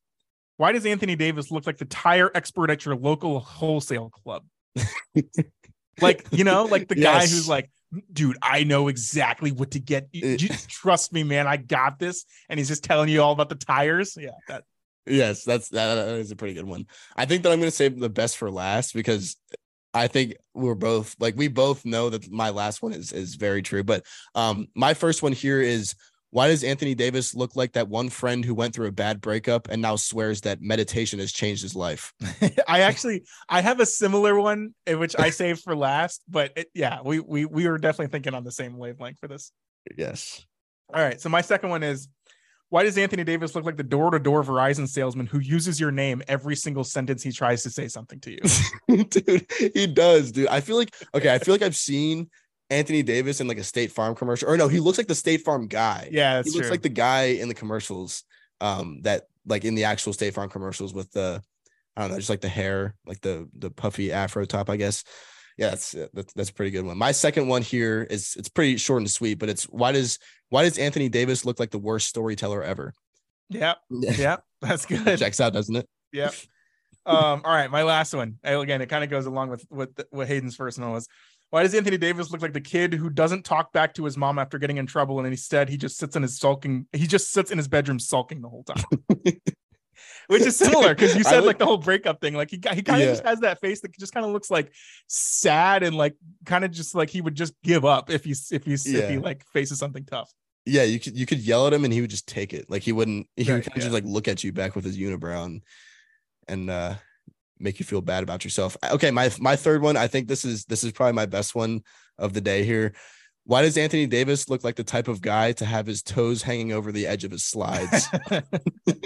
why does Anthony Davis look like the tire expert at your local wholesale club? like you know, like the yes. guy who's like, dude, I know exactly what to get. You, trust me, man, I got this. And he's just telling you all about the tires. Yeah, that. Yes, that's that, that is a pretty good one. I think that I'm going to save the best for last because I think we're both like we both know that my last one is is very true. But um, my first one here is why does Anthony Davis look like that one friend who went through a bad breakup and now swears that meditation has changed his life? I actually I have a similar one eh, which I saved for last, but it, yeah, we we we were definitely thinking on the same wavelength for this. Yes. All right, so my second one is why does Anthony Davis look like the door-to-door Verizon salesman who uses your name every single sentence he tries to say something to you? dude, he does, dude. I feel like okay, I feel like I've seen Anthony Davis in like a State Farm commercial. Or no, he looks like the State Farm guy. Yeah, he looks true. like the guy in the commercials. Um, that like in the actual State Farm commercials with the I don't know, just like the hair, like the the puffy afro top, I guess. Yeah, that's that's that's a pretty good one. My second one here is it's pretty short and sweet, but it's why does why does Anthony Davis look like the worst storyteller ever? Yeah, yeah, that's good. Checks out, doesn't it? Yeah. um. All right, my last one. Again, it kind of goes along with what what Hayden's first one was. Why does Anthony Davis look like the kid who doesn't talk back to his mom after getting in trouble, and instead he just sits in his sulking? He just sits in his bedroom sulking the whole time. Which is similar because you said like the whole breakup thing. Like he he kind of yeah. just has that face that just kind of looks like sad and like kind of just like he would just give up if he's if he's yeah. if he like faces something tough. Yeah, you could you could yell at him and he would just take it. Like he wouldn't he right, would kind of yeah. just like look at you back with his unibrow and and uh make you feel bad about yourself. Okay, my my third one, I think this is this is probably my best one of the day here. Why does Anthony Davis look like the type of guy to have his toes hanging over the edge of his slides?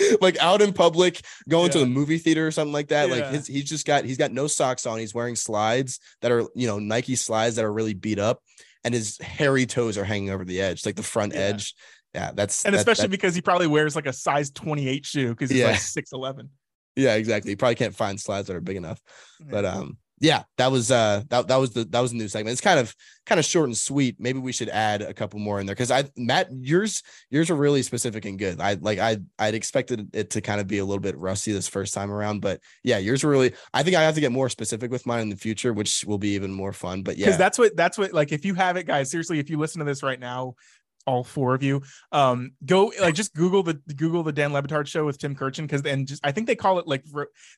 like out in public, going yeah. to the movie theater or something like that. Yeah. Like his, he's just got he's got no socks on. He's wearing slides that are you know Nike slides that are really beat up, and his hairy toes are hanging over the edge, like the front yeah. edge. Yeah, that's and especially because he probably wears like a size 28 shoe because he's like 6'11. Yeah, exactly. You probably can't find slides that are big enough. Yeah. But um, yeah, that was uh that, that was the that was the new segment. It's kind of kind of short and sweet. Maybe we should add a couple more in there because I Matt, yours yours are really specific and good. I like I I'd expected it to kind of be a little bit rusty this first time around, but yeah, yours were really. I think I have to get more specific with mine in the future, which will be even more fun. But yeah, because that's what that's what like if you have it, guys. Seriously, if you listen to this right now, all four of you. Um go like just google the google the dan Le Batard show with tim kurkjian because then just i think they call it like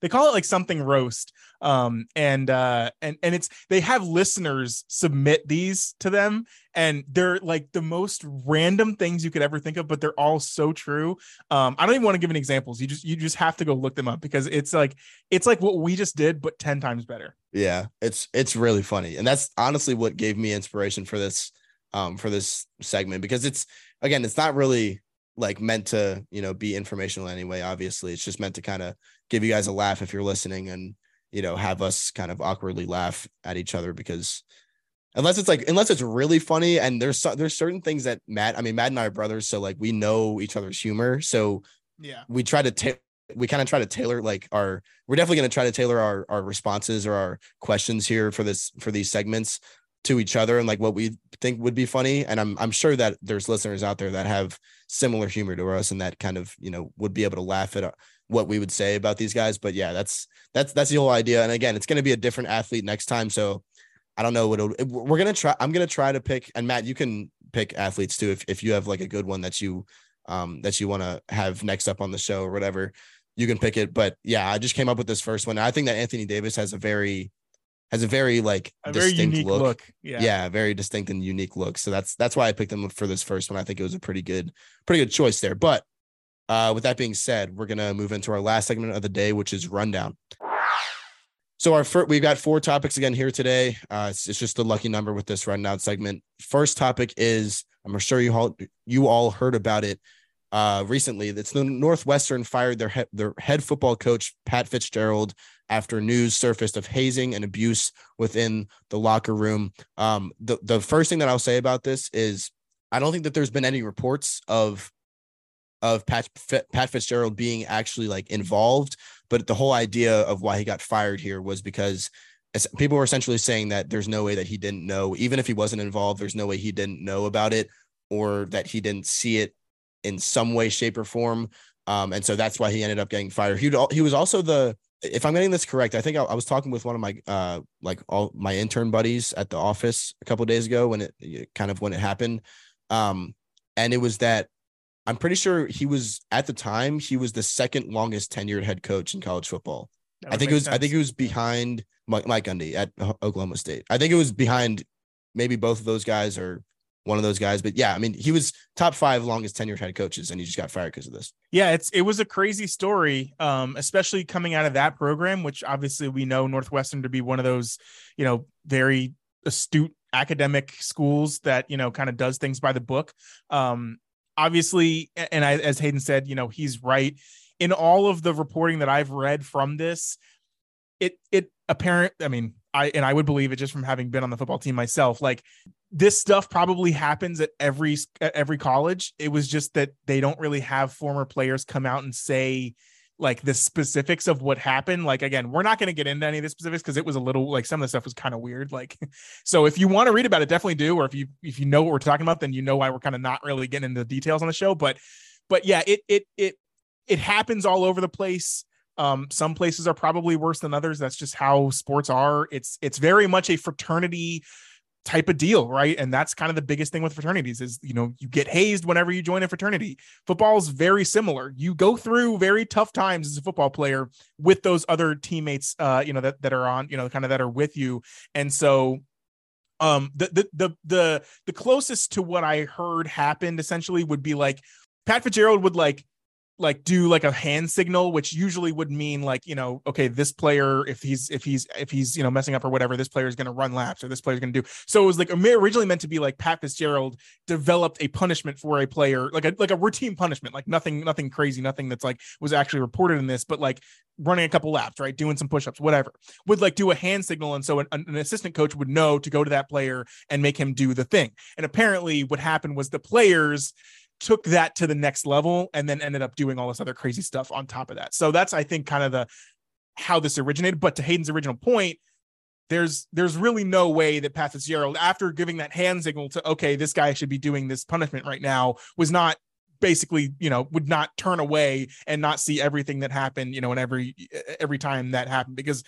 they call it like something roast. Um and uh and and it's they have listeners submit these to them and they're like the most random things you could ever think of but they're all so true. Um i don't even want to give any examples. You just you just have to go look them up because it's like it's like what we just did but 10 times better. Yeah it's it's really funny and that's honestly what gave me inspiration for this um, for this segment because it's again, it's not really like meant to you know be informational anyway. Obviously, it's just meant to kind of give you guys a laugh if you're listening and you know have us kind of awkwardly laugh at each other because unless it's like unless it's really funny and there's there's certain things that Matt I mean Matt and I are brothers so like we know each other's humor. So yeah. we try to ta- we kind of try to tailor like our we're definitely going to try to tailor our our responses or our questions here for this for these segments to each other and like what we think would be funny. And i'm i'm sure that there's listeners out there that have similar humor to us and that kind of you know would be able to laugh at uh, what we would say about these guys. But yeah that's that's that's the whole idea. And again it's going to be a different athlete next time. So i don't know what we're going to try i'm to try to pick and matt you can pick athletes too if, if you have like a good one that you um that you want to have next up on the show or whatever you can pick it. But yeah i just came up with this first one. I think that anthony davis has a very has a very like a very unique look. look. Yeah. yeah, very distinct and unique look. So that's that's why I picked them for this first one. I think it was a pretty good, pretty good choice there. But uh, with that being said, we're gonna move into our last segment of the day, which is rundown. So our first, we've got four topics again here today. Uh, it's, it's just a lucky number with this rundown segment. First topic is I'm sure you all you all heard about it uh, recently. It's the Northwestern fired their he- their head football coach Pat Fitzgerald after news surfaced of hazing and abuse within the locker room. Um, the the first thing that I'll say about this is I don't think that there's been any reports of of Pat Pat Fitzgerald being actually like involved, but the whole idea of why he got fired here was because people were essentially saying that there's no way that he didn't know, even if he wasn't involved, there's no way he didn't know about it or that he didn't see it in some way, shape, or form. Um, and so that's why he ended up getting fired. He he was also the if I'm getting this correct, I think I, I, was talking with one of my uh like all my intern buddies at the office a couple days ago when it kind of when it happened. Um, and it was that I'm pretty sure he was at the time he was the second longest tenured head coach in college football. I think it was sense. I think it was behind Mike, Mike Gundy at Oklahoma State. I think it was behind maybe both of those guys or one of those guys. But yeah, I mean, he was top five longest tenured head coaches, and he just got fired because of this. Yeah, it's it was a crazy story, um, especially coming out of that program, which obviously we know Northwestern to be one of those, you know, very astute academic schools that you know kind of does things by the book. Um, obviously, and I, as Hayden said, you know, he's right in all of the reporting that I've read from this. It it apparent. I mean, I and I would believe it just from having been on the football team myself. Like this stuff probably happens at every at every college. It was just that they don't really have former players come out and say like the specifics of what happened. Like again, we're not going to get into any of the specifics because it was a little like some of the stuff was kind of weird. Like, so if you want to read about it, definitely do. Or if you if you know what we're talking about, then you know why we're kind of not really getting into the details on the show. But but yeah, it it it it happens all over the place. Um, some places are probably worse than others. That's just how sports are. It's it's very much a fraternity type of deal, right? And that's kind of the biggest thing with fraternities is, you know, you get hazed whenever you join a fraternity. Football is very similar. You go through very tough times as a football player with those other teammates, uh, you know, that, that are on, you know, kind of that are with you. And so, um, the, the, the, the, the closest to what I heard happened essentially would be like Pat Fitzgerald would like like do like a hand signal which usually would mean like you know okay this player if he's if he's if he's you know messing up or whatever this player is going to run laps or this player is going to do. So it was like originally meant to be like pat fitzgerald developed a punishment for a player like a like a routine punishment like nothing nothing crazy nothing that's like was actually reported in this but like running a couple laps right doing some push-ups whatever. Would like do a hand signal and so an, an assistant coach would know to go to that player and make him do the thing. And apparently what happened was the players took that to the next level and then ended up doing all this other crazy stuff on top of that. So that's I think kind of the how this originated. But to Hayden's original point, there's there's really no way that Pat Fitzgerald, after giving that hand signal to okay, this guy should be doing this punishment right now, was not basically you know would not turn away and not see everything that happened you know and every every time that happened because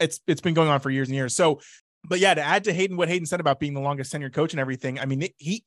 it's it's been going on for years and years so but yeah to add to hayden what hayden said about being the longest tenured coach and everything i mean he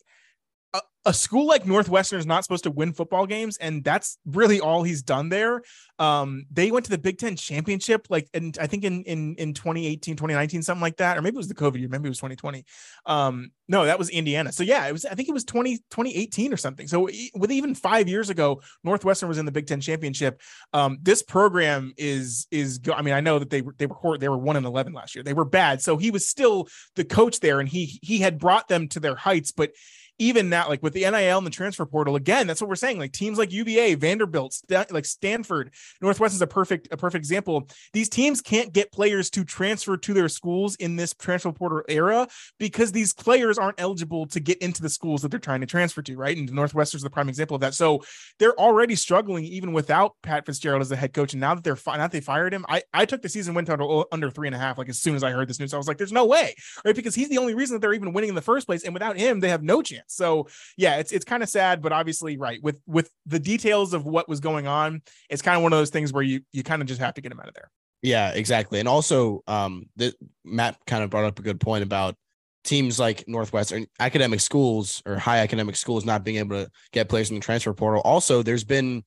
a school like Northwestern is not supposed to win football games, and that's really all he's done there. Um, they went to the Big Ten championship, like, and I think in in in 2018, 2019, something like that, or maybe it was the COVID year, maybe it was 2020. Um, no, that was Indiana. So yeah, it was. I think it was 20 2018 or something. So with even five years ago, Northwestern was in the Big Ten championship. Um, this program is is. I mean, I know that they were they were they were one and eleven last year. They were bad, so he was still the coach there, and he he had brought them to their heights, but even now, like with the NIL and the transfer portal, again, that's what we're saying. Like teams like UVA, Vanderbilt, St- like Stanford, Northwest is a perfect a perfect example. These teams can't get players to transfer to their schools in this transfer portal era because these players aren't eligible to get into the schools that they're trying to transfer to, right? And Northwestern is the prime example of that. So they're already struggling even without Pat Fitzgerald as the head coach. And now that they're fi- now that they fired him, I I took the season win total under three and a half. Like as soon as I heard this news, I was like, "There's no way," right? Because he's the only reason that they're even winning in the first place, and without him, they have no chance. So yeah, it's it's kind of sad, but obviously right with with the details of what was going on, it's kind of one of those things where you you kind of just have to get him out of there. Yeah, exactly. And also, um, the, Matt kind of brought up a good point about teams like Northwestern academic schools or high academic schools not being able to get players in the transfer portal. Also, there's been,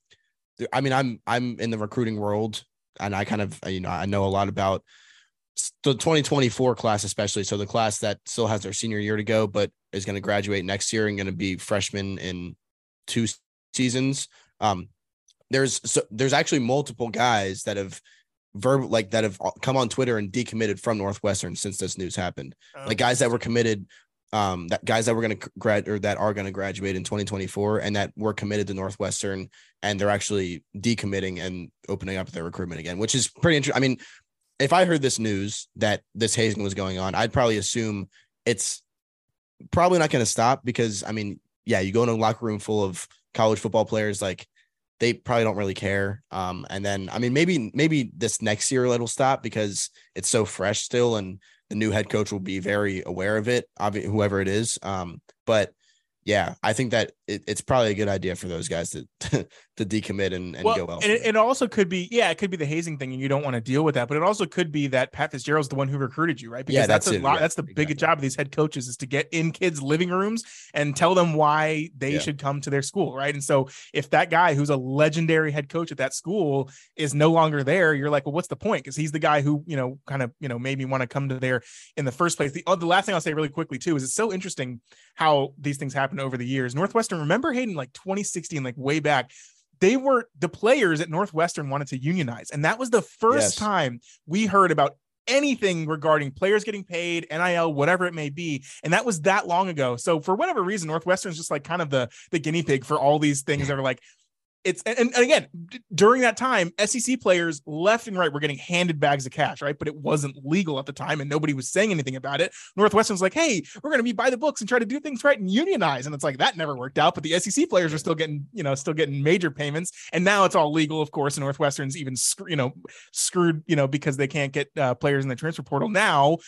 I mean, I'm I'm in the recruiting world, and I kind of you know I know a lot about the 2024 class, especially. So the class that still has their senior year to go, but is going to graduate next year and going to be freshmen in two seasons. Um, there's so there's actually multiple guys that have verb like that have come on Twitter and decommitted from Northwestern since this news happened. Oh, like guys that were committed, um, that guys that were going to grad or that are going to graduate in 2024 and that were committed to Northwestern and they're actually decommitting and opening up their recruitment again, which is pretty interesting. I mean, if I heard this news that this hazing was going on, I'd probably assume it's probably not going to stop because I mean, yeah, you go in a locker room full of college football players, like they probably don't really care. Um, and then I mean, maybe maybe this next year it'll stop because it's so fresh still, and the new head coach will be very aware of it, whoever it is. Um, but yeah, I think that it, it's probably a good idea for those guys to to decommit and, and well, go elsewhere. And it, it, also could be, yeah, it could be the hazing thing, and you don't want to deal with that. But it also could be that Pat Fitzgerald's the one who recruited you, right? Because yeah, that's, that's a lot. Yeah, that's the exactly. biggest job of these head coaches is to get in kids' living rooms and tell them why they yeah. should come to their school, right? And so if that guy who's a legendary head coach at that school is no longer there, you're like, well, what's the point? Because he's the guy who you know kind of you know made me want to come to there in the first place. The, oh, the last thing I'll say really quickly too is it's so interesting how these things happen over the years. Northwestern, remember Hayden, like 2016, like way back they were the players at Northwestern wanted to unionize. And that was the first yes. time we heard about anything regarding players getting paid, NIL, whatever it may be. And that was that long ago. So for whatever reason, Northwestern's just like kind of the the guinea pig for all these things that are like, it's and, and again during that time sec players left and right were getting handed bags of cash right? But it wasn't legal at the time and nobody was saying anything about it. Northwestern's like hey we're going to be by the books and try to do things right and unionize. And it's like that never worked out but the sec players are still getting you know still getting major payments. And now it's all legal of course and northwestern's even you know screwed you know because they can't get uh, players in the transfer portal. Now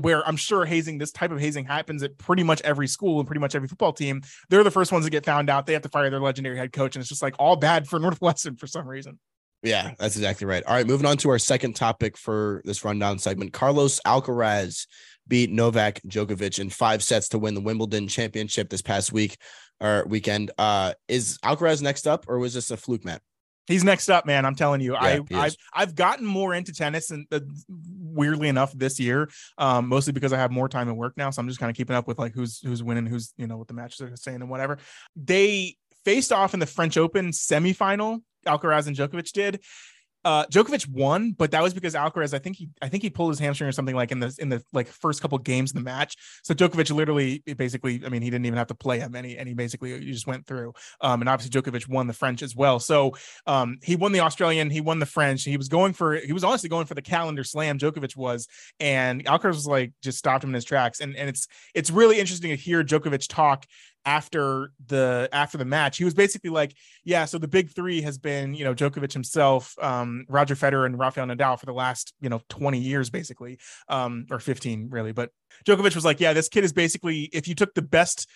where I'm sure hazing, this type of hazing happens at pretty much every school and pretty much every football team. They're the first ones to get found out. They have to fire their legendary head coach, and it's just like all bad for Northwestern for some reason. Yeah, that's exactly right. All right, moving on to our second topic for this rundown segment. Carlos Alcaraz beat Novak Djokovic in five sets to win the Wimbledon championship this past week or weekend. Uh, is Alcaraz next up, or was this a fluke, Matt? He's next up, man. I'm telling you, yeah, I I've, I've gotten more into tennis and uh, weirdly enough this year, um, mostly because I have more time at work now. So I'm just kind of keeping up with like who's who's winning, who's you know what the matches are saying and whatever. They faced off in the French Open semifinal. Alcaraz and Djokovic did, uh Djokovic won, but that was because Alcaraz, I think he I think he pulled his hamstring or something like in the in the like first couple games in the match. So Djokovic literally basically, I mean, he didn't even have to play him and he and he basically he just went through. Um and obviously Djokovic won the French as well. So um he won the Australian, he won the French. He was going for he was honestly going for the calendar slam, Djokovic was, and Alcaraz was like just stopped him in his tracks. And and it's it's really interesting to hear Djokovic talk after the after the match he was basically like yeah so the big three has been you know Djokovic himself um Roger Federer and Rafael Nadal for the last you know 20 years basically um or 15 really. But Djokovic was like yeah this kid is basically if you took the best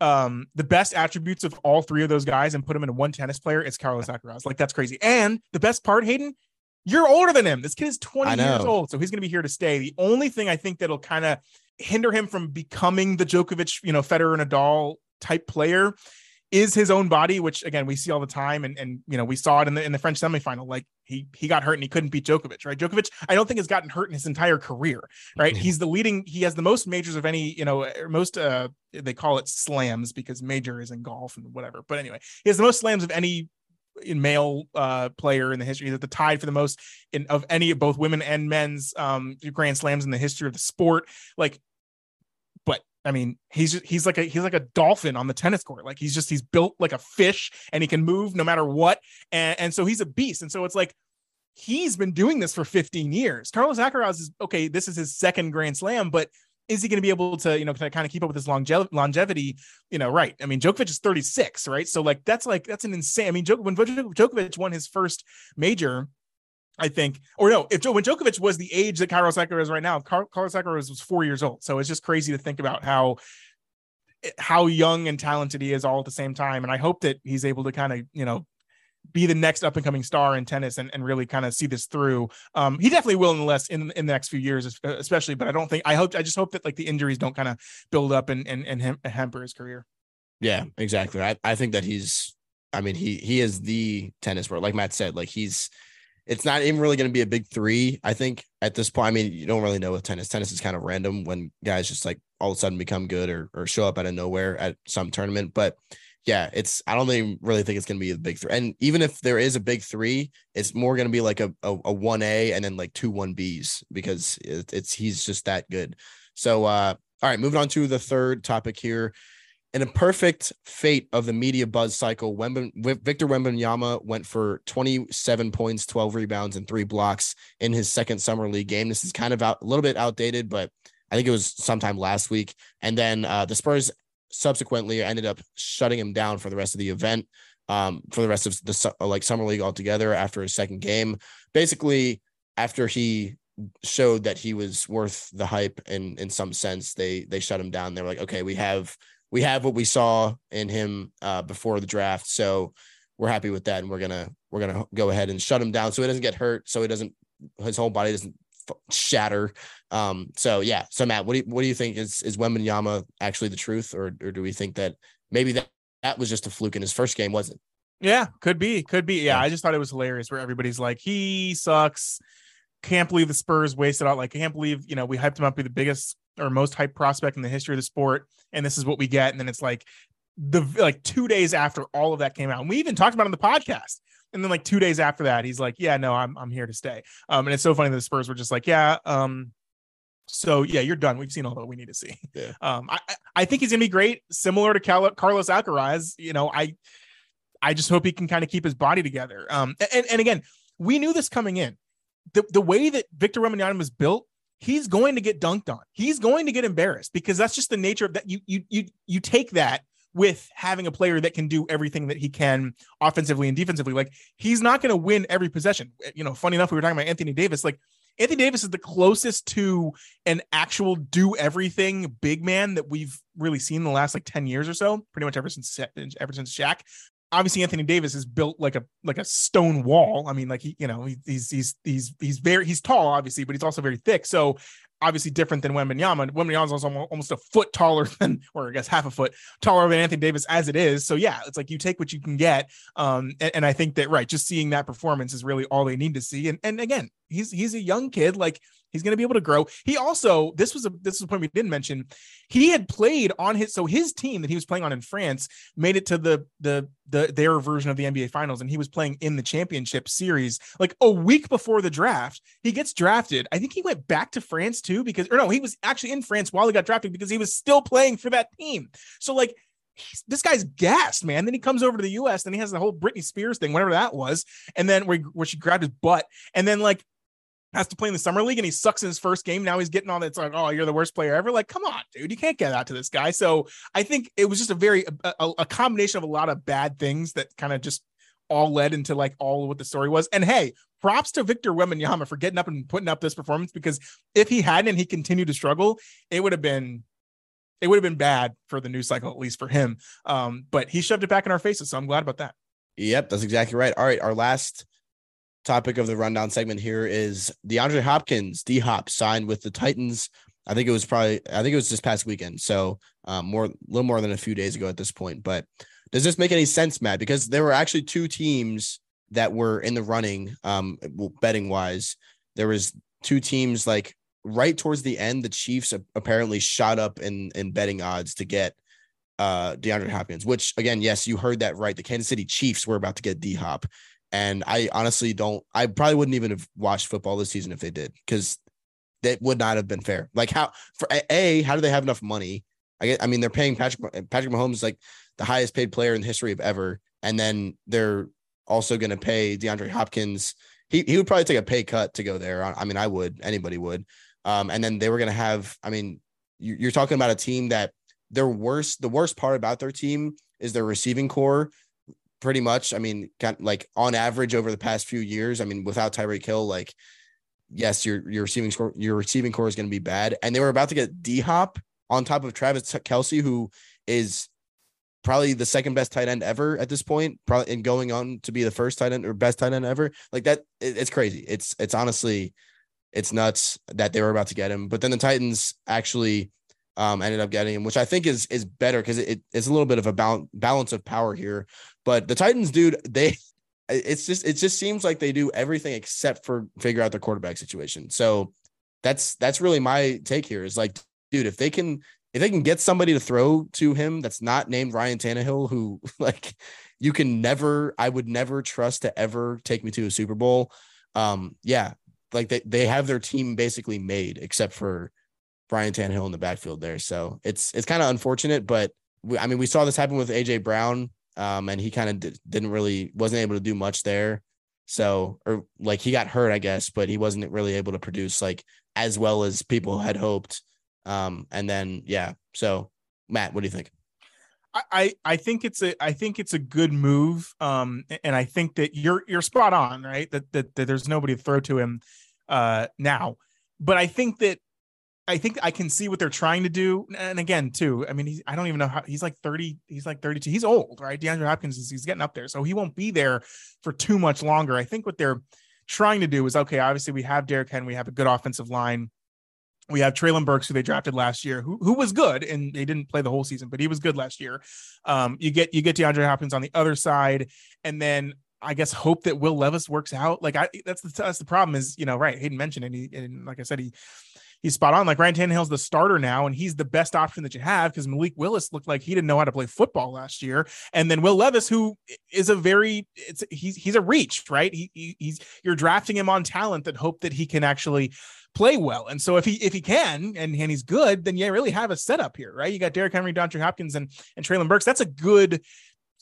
um the best attributes of all three of those guys and put them into one tennis player it's Carlos Alcaraz. Like that's crazy. And the best part Hayden you're older than him. This kid is 20 years old so he's going to be here to stay. The only thing I think that'll kind of hinder him from becoming the Djokovic, you know, Federer and Nadal type player is his own body, which again we see all the time, and and you know we saw it in the in the French semifinal. Like he he got hurt and he couldn't beat Djokovic, right? Djokovic, I don't think has gotten hurt in his entire career, right? Mm-hmm. He's the leading. He has the most majors of any, you know, most uh they call it slams because major is in golf and whatever. But anyway, he has the most slams of any in male uh player in the history. He's at the tied for the most in of any of both women and men's um grand slams in the history of the sport. Like I mean, he's he's like a he's like a dolphin on the tennis court. Like he's just he's built like a fish and he can move no matter what. And, and so he's a beast. And so it's like he's been doing this for 15 years. Carlos Alcaraz is okay. This is his second Grand Slam, but is he going to be able to you know kind of keep up with his longe- longevity? You know, right? I mean, Djokovic is 36, right? So like that's like that's an insane. I mean, when Djokovic won his first major, I think, or no, if when Djokovic was the age that Carlos Alcaraz is right now, Carlos Alcaraz was four years old. So it's just crazy to think about how how young and talented he is all at the same time. And I hope that he's able to kind of, you know, be the next up and coming star in tennis and, and really kind of see this through. Um, he definitely will in the less in, in the next few years, especially, but I don't think, I hope, I just hope that like the injuries don't kind of build up and, and, and hamper his career. Yeah, exactly. I, I think that he's, I mean, he, he is the tennis world. Like Matt said, like he's, it's not even really going to be a big three. I think at this point, I mean, you don't really know with tennis. Tennis is kind of random when guys just like all of a sudden become good or, or show up out of nowhere at some tournament. But yeah, it's, I don't even really think it's going to be a big three. And even if there is a big three, it's more going to be like a, a, a 1A and then like two 1Bs because it, it's, he's just that good. So, uh, all right, moving on to the third topic here. In a perfect fate of the media buzz cycle, Wemben, Victor Wembanyama went for 27 points, 12 rebounds, and three blocks in his second summer league game. This is kind of out, a little bit outdated, but I think it was sometime last week. And then uh, the Spurs subsequently ended up shutting him down for the rest of the event, um, for the rest of the like summer league altogether after his second game. Basically, after he showed that he was worth the hype in in some sense, they they shut him down. They're like, okay, we have we have what we saw in him uh, before the draft, so we're happy with that, and we're gonna we're gonna go ahead and shut him down so he doesn't get hurt, so he doesn't his whole body doesn't shatter. Um, so yeah. So Matt, what do you what do you think is is Wembanyama actually the truth, or or do we think that maybe that that was just a fluke in his first game, wasn't? Yeah, could be, could be. Yeah, yeah, I just thought it was hilarious where everybody's like, he sucks. Can't believe the Spurs wasted out. Like, can't believe you know we hyped him up to be the biggest or most hyped prospect in the history of the sport, and this is what we get. And then it's like the like two days after all of that came out, and we even talked about it on the podcast and then like two days after that, he's like, "Yeah, no, I'm I'm here to stay." Um, and it's so funny that the Spurs were just like, "Yeah, um, so yeah, you're done. We've seen all that we need to see." Yeah. Um, I I think he's gonna be great, similar to Cal- Carlos Alcaraz. You know, I I just hope he can kind of keep his body together. Um, and and again, we knew this coming in. The the way that Victor Wembanyama was built, he's going to get dunked on. He's going to get embarrassed because that's just the nature of that. You you you you take that with having a player that can do everything that he can offensively and defensively. Like he's not going to win every possession. You know, funny enough, we were talking about Anthony Davis. Like Anthony Davis is the closest to an actual do everything big man that we've really seen in the last like 10 years or so, pretty much ever since ever since Shaq. Obviously, Anthony Davis is built like a like a stone wall. I mean, like he, you know, he, he's he's he's he's very he's tall, obviously, but he's also very thick. So obviously different than. Wembanyama is also almost a foot taller than, or I guess half a foot taller than Anthony Davis as it is. So yeah, it's like you take what you can get. Um, and, and I think that right, just seeing that performance is really all they need to see. And and again, he's he's a young kid. Like He's going to be able to grow. He also this was a this is a point we didn't mention. He had played on his so his team that he was playing on in France made it to the the the their version of the NBA Finals, and he was playing in the championship series like a week before the draft. He gets drafted. I think he went back to France too because or no, he was actually in France while he got drafted because he was still playing for that team. So like this guy's gassed, man. Then he comes over to the US, then he has the whole Britney Spears thing, whatever that was, and then where, where she grabbed his butt, and then like has to play in the summer league and he sucks in his first game. Now he's getting on it's like, oh, you're the worst player ever. Like, come on, dude, you can't get out to this guy. So I think it was just a very a, a combination of a lot of bad things that kind of just all led into like all of what the story was. And hey, props to Victor Wembanyama for getting up and putting up this performance because if he hadn't and he continued to struggle, it would have been it would have been bad for the news cycle, at least for him. Um, but he shoved it back in our faces. So I'm glad about that. Yep, that's exactly right. All right, our last topic of the rundown segment here is DeAndre Hopkins, D Hop, signed with the Titans. I think it was probably, I think it was this past weekend. So um, more, a little more than a few days ago at this point. But does this make any sense, Matt? Because there were actually two teams that were in the running, um, betting wise. There was two teams like right towards the end. The Chiefs apparently shot up in in betting odds to get uh DeAndre Hopkins, which again, yes, you heard that right. The Kansas City Chiefs were about to get D Hop. And I honestly don't, I probably wouldn't even have watched football this season if they did, because that would not have been fair. Like how for a, how do they have enough money? I get, I mean, they're paying Patrick Patrick Mahomes like the highest paid player in the history of ever, and then they're also going to pay DeAndre Hopkins. He he would probably take a pay cut to go there. I mean, I would. Anybody would. Um, and then they were going to have. I mean, you're talking about a team that their worst. The worst part about their team is their receiving core pretty much. I mean, of like on average over the past few years. I mean, without Tyreek Hill, like yes, your your receiving score, your receiving core is going to be bad. And they were about to get D Hop on top of Travis Kelce, who is probably the second best tight end ever at this point, probably and going on to be the first tight end or best tight end ever. Like that, it, it's crazy. It's it's honestly, it's nuts that they were about to get him. But then the Titans actually um, ended up getting him, which I think is is better because it, it's a little bit of a balance balance of power here. But the Titans, dude, they it's just it just seems like they do everything except for figure out their quarterback situation. So that's that's really my take here is like, dude, if they can if they can get somebody to throw to him that's not named Ryan Tannehill, who like you can never, I would never trust to ever take me to a Super Bowl. Um, yeah, like they, they have their team basically made except for Brian Tannehill in the backfield there. So it's it's kind of unfortunate, but we, I mean, we saw this happen with AJ Brown, um, and he kind of did, didn't really wasn't able to do much there. So, or like he got hurt, I guess, but he wasn't really able to produce like as well as people had hoped. Um, and then yeah, so Matt, what do you think? I, I think it's a I think it's a good move. Um, and I think that you're you're spot on, right? That that, that there's nobody to throw to him uh now. But I think that I think I can see what they're trying to do. And again, too, I mean, I don't even know how he's like 30, he's like 32. He's old, right? DeAndre Hopkins is he's getting up there. So he won't be there for too much longer. I think what they're trying to do is okay, obviously we have Derrick Henry, we have a good offensive line. We have Treylon Burks, who they drafted last year, who who was good, and they didn't play the whole season, but he was good last year. Um, you get you get DeAndre Hopkins on the other side, and then I guess hope that Will Levis works out. Like I, that's the that's the problem is you know right. Hayden mentioned and he and like I said he he's spot on. Like Ryan Tannehill's the starter now, and he's the best option that you have because Malik Willis looked like he didn't know how to play football last year, and then Will Levis, who is a very it's he's he's a reach, right? He, he he's you're drafting him on talent that hope that he can actually play well. And so if he if he can and, and he's good, then you really have a setup here, right? You got Derrick Henry, DeAndre Hopkins, and and Treylon Burks. That's a good,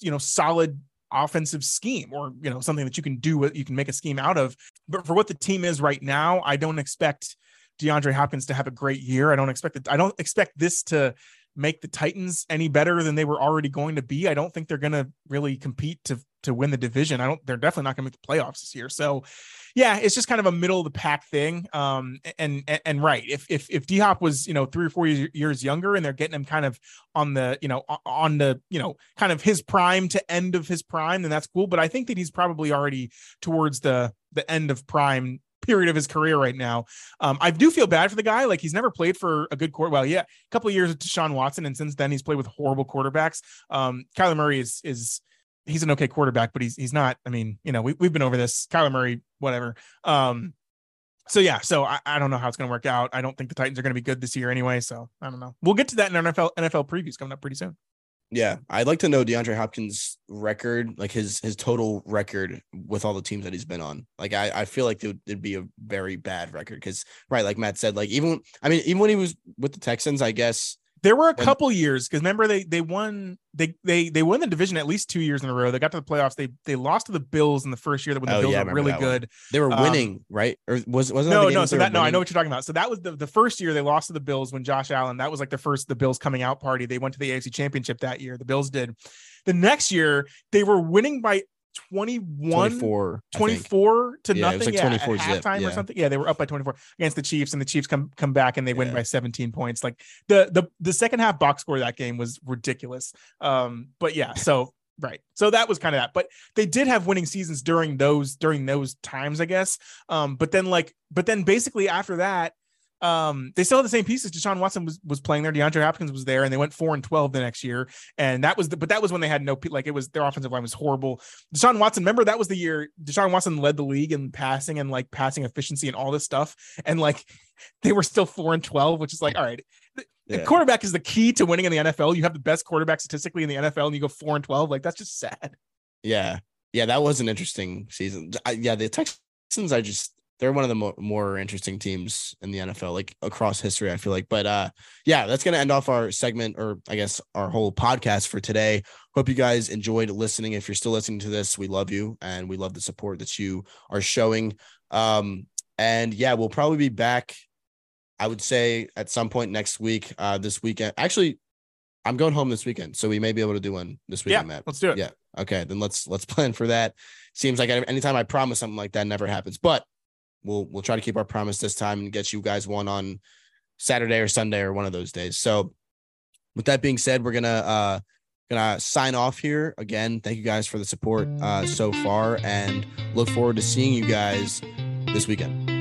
you know, solid offensive scheme or you know something that you can do you can make a scheme out of but for what the team is right now i don't expect DeAndre Hopkins to have a great year. I don't expect it. I don't expect this to make the Titans any better than they were already going to be. I don't think they're going to really compete to to win the division. I don't. They're definitely not going to make the playoffs this year. So, yeah, it's just kind of a middle of the pack thing. Um, and and, and right, if if if D Hop was you know three or four years younger, and they're getting him kind of on the you know on the you know kind of his prime to end of his prime, then that's cool. But I think that he's probably already towards the the end of prime period of his career right now. Um, I do feel bad for the guy. Like he's never played for a good court. Well, yeah, a couple of years with Deshaun Watson, and since then he's played with horrible quarterbacks. Um, Kyler Murray is is he's an okay quarterback, but he's he's not. I mean, you know, we we've been over this. Kyler Murray, whatever. Um, so yeah, so I, I don't know how it's going to work out. I don't think the Titans are going to be good this year anyway. So I don't know. We'll get to that in our NFL NFL previews coming up pretty soon. Yeah, I'd like to know DeAndre Hopkins' record, like his his total record with all the teams that he's been on. Like I, I feel like it would, it'd be a very bad record because right, like Matt said, like even I mean even when he was with the Texans, I guess there were a couple years because remember they they won they they they won the division at least two years in a row. They got to the playoffs. They they lost to the Bills in the first year that when the oh, Bills yeah, were really good. One. They were um, winning, right? Or was wasn't no no. So that no, I know what you're talking about. So that was the the first year they lost to the Bills when Josh Allen. That was like the first the Bills coming out party. They went to the AFC Championship that year. The Bills did. The next year they were winning by 21 24, 24 to yeah, nothing? like yeah, 24 at halftime yeah. or something? Yeah they were up by 24 against the chiefs and the chiefs come come back and they win by 17 points. Like the the the second half box score of that game was ridiculous. Um but yeah so right. So that was kind of that. But they did have winning seasons during those during those times i guess. Um but then like but then basically after that um, they still had the same pieces. Deshaun Watson was, was playing there. DeAndre Hopkins was there, and they went four and twelve the next year. And that was the, but that was when they had no like it was their offensive line was horrible. Deshaun Watson, remember that was the year Deshaun Watson led the league in passing and like passing efficiency and all this stuff. And like they were still four and twelve, which is like all right. The yeah. quarterback is the key to winning in the NFL. You have the best quarterback statistically in the NFL, and you go four and twelve. Like that's just sad. Yeah, yeah, that was an interesting season. I, yeah, the Texans, I just they're one of the mo- more interesting teams in the NFL, like across history, I feel like. But uh, yeah, that's gonna end off our segment, or I guess our whole podcast for today. Hope you guys enjoyed listening. If you're still listening to this, we love you and we love the support that you are showing. Um, and yeah, we'll probably be back. I would say at some point next week. Uh, this weekend, actually, I'm going home this weekend, so we may be able to do one this weekend, yeah, Matt. Let's do it. Yeah. Okay, then let's let's plan for that. Seems like anytime I promise something like that never happens, but we'll we'll try to keep our promise this time and get you guys one on Saturday or Sunday or one of those days. So with that being said, we're gonna uh gonna sign off here again. Thank you guys for the support uh so far and look forward to seeing you guys this weekend.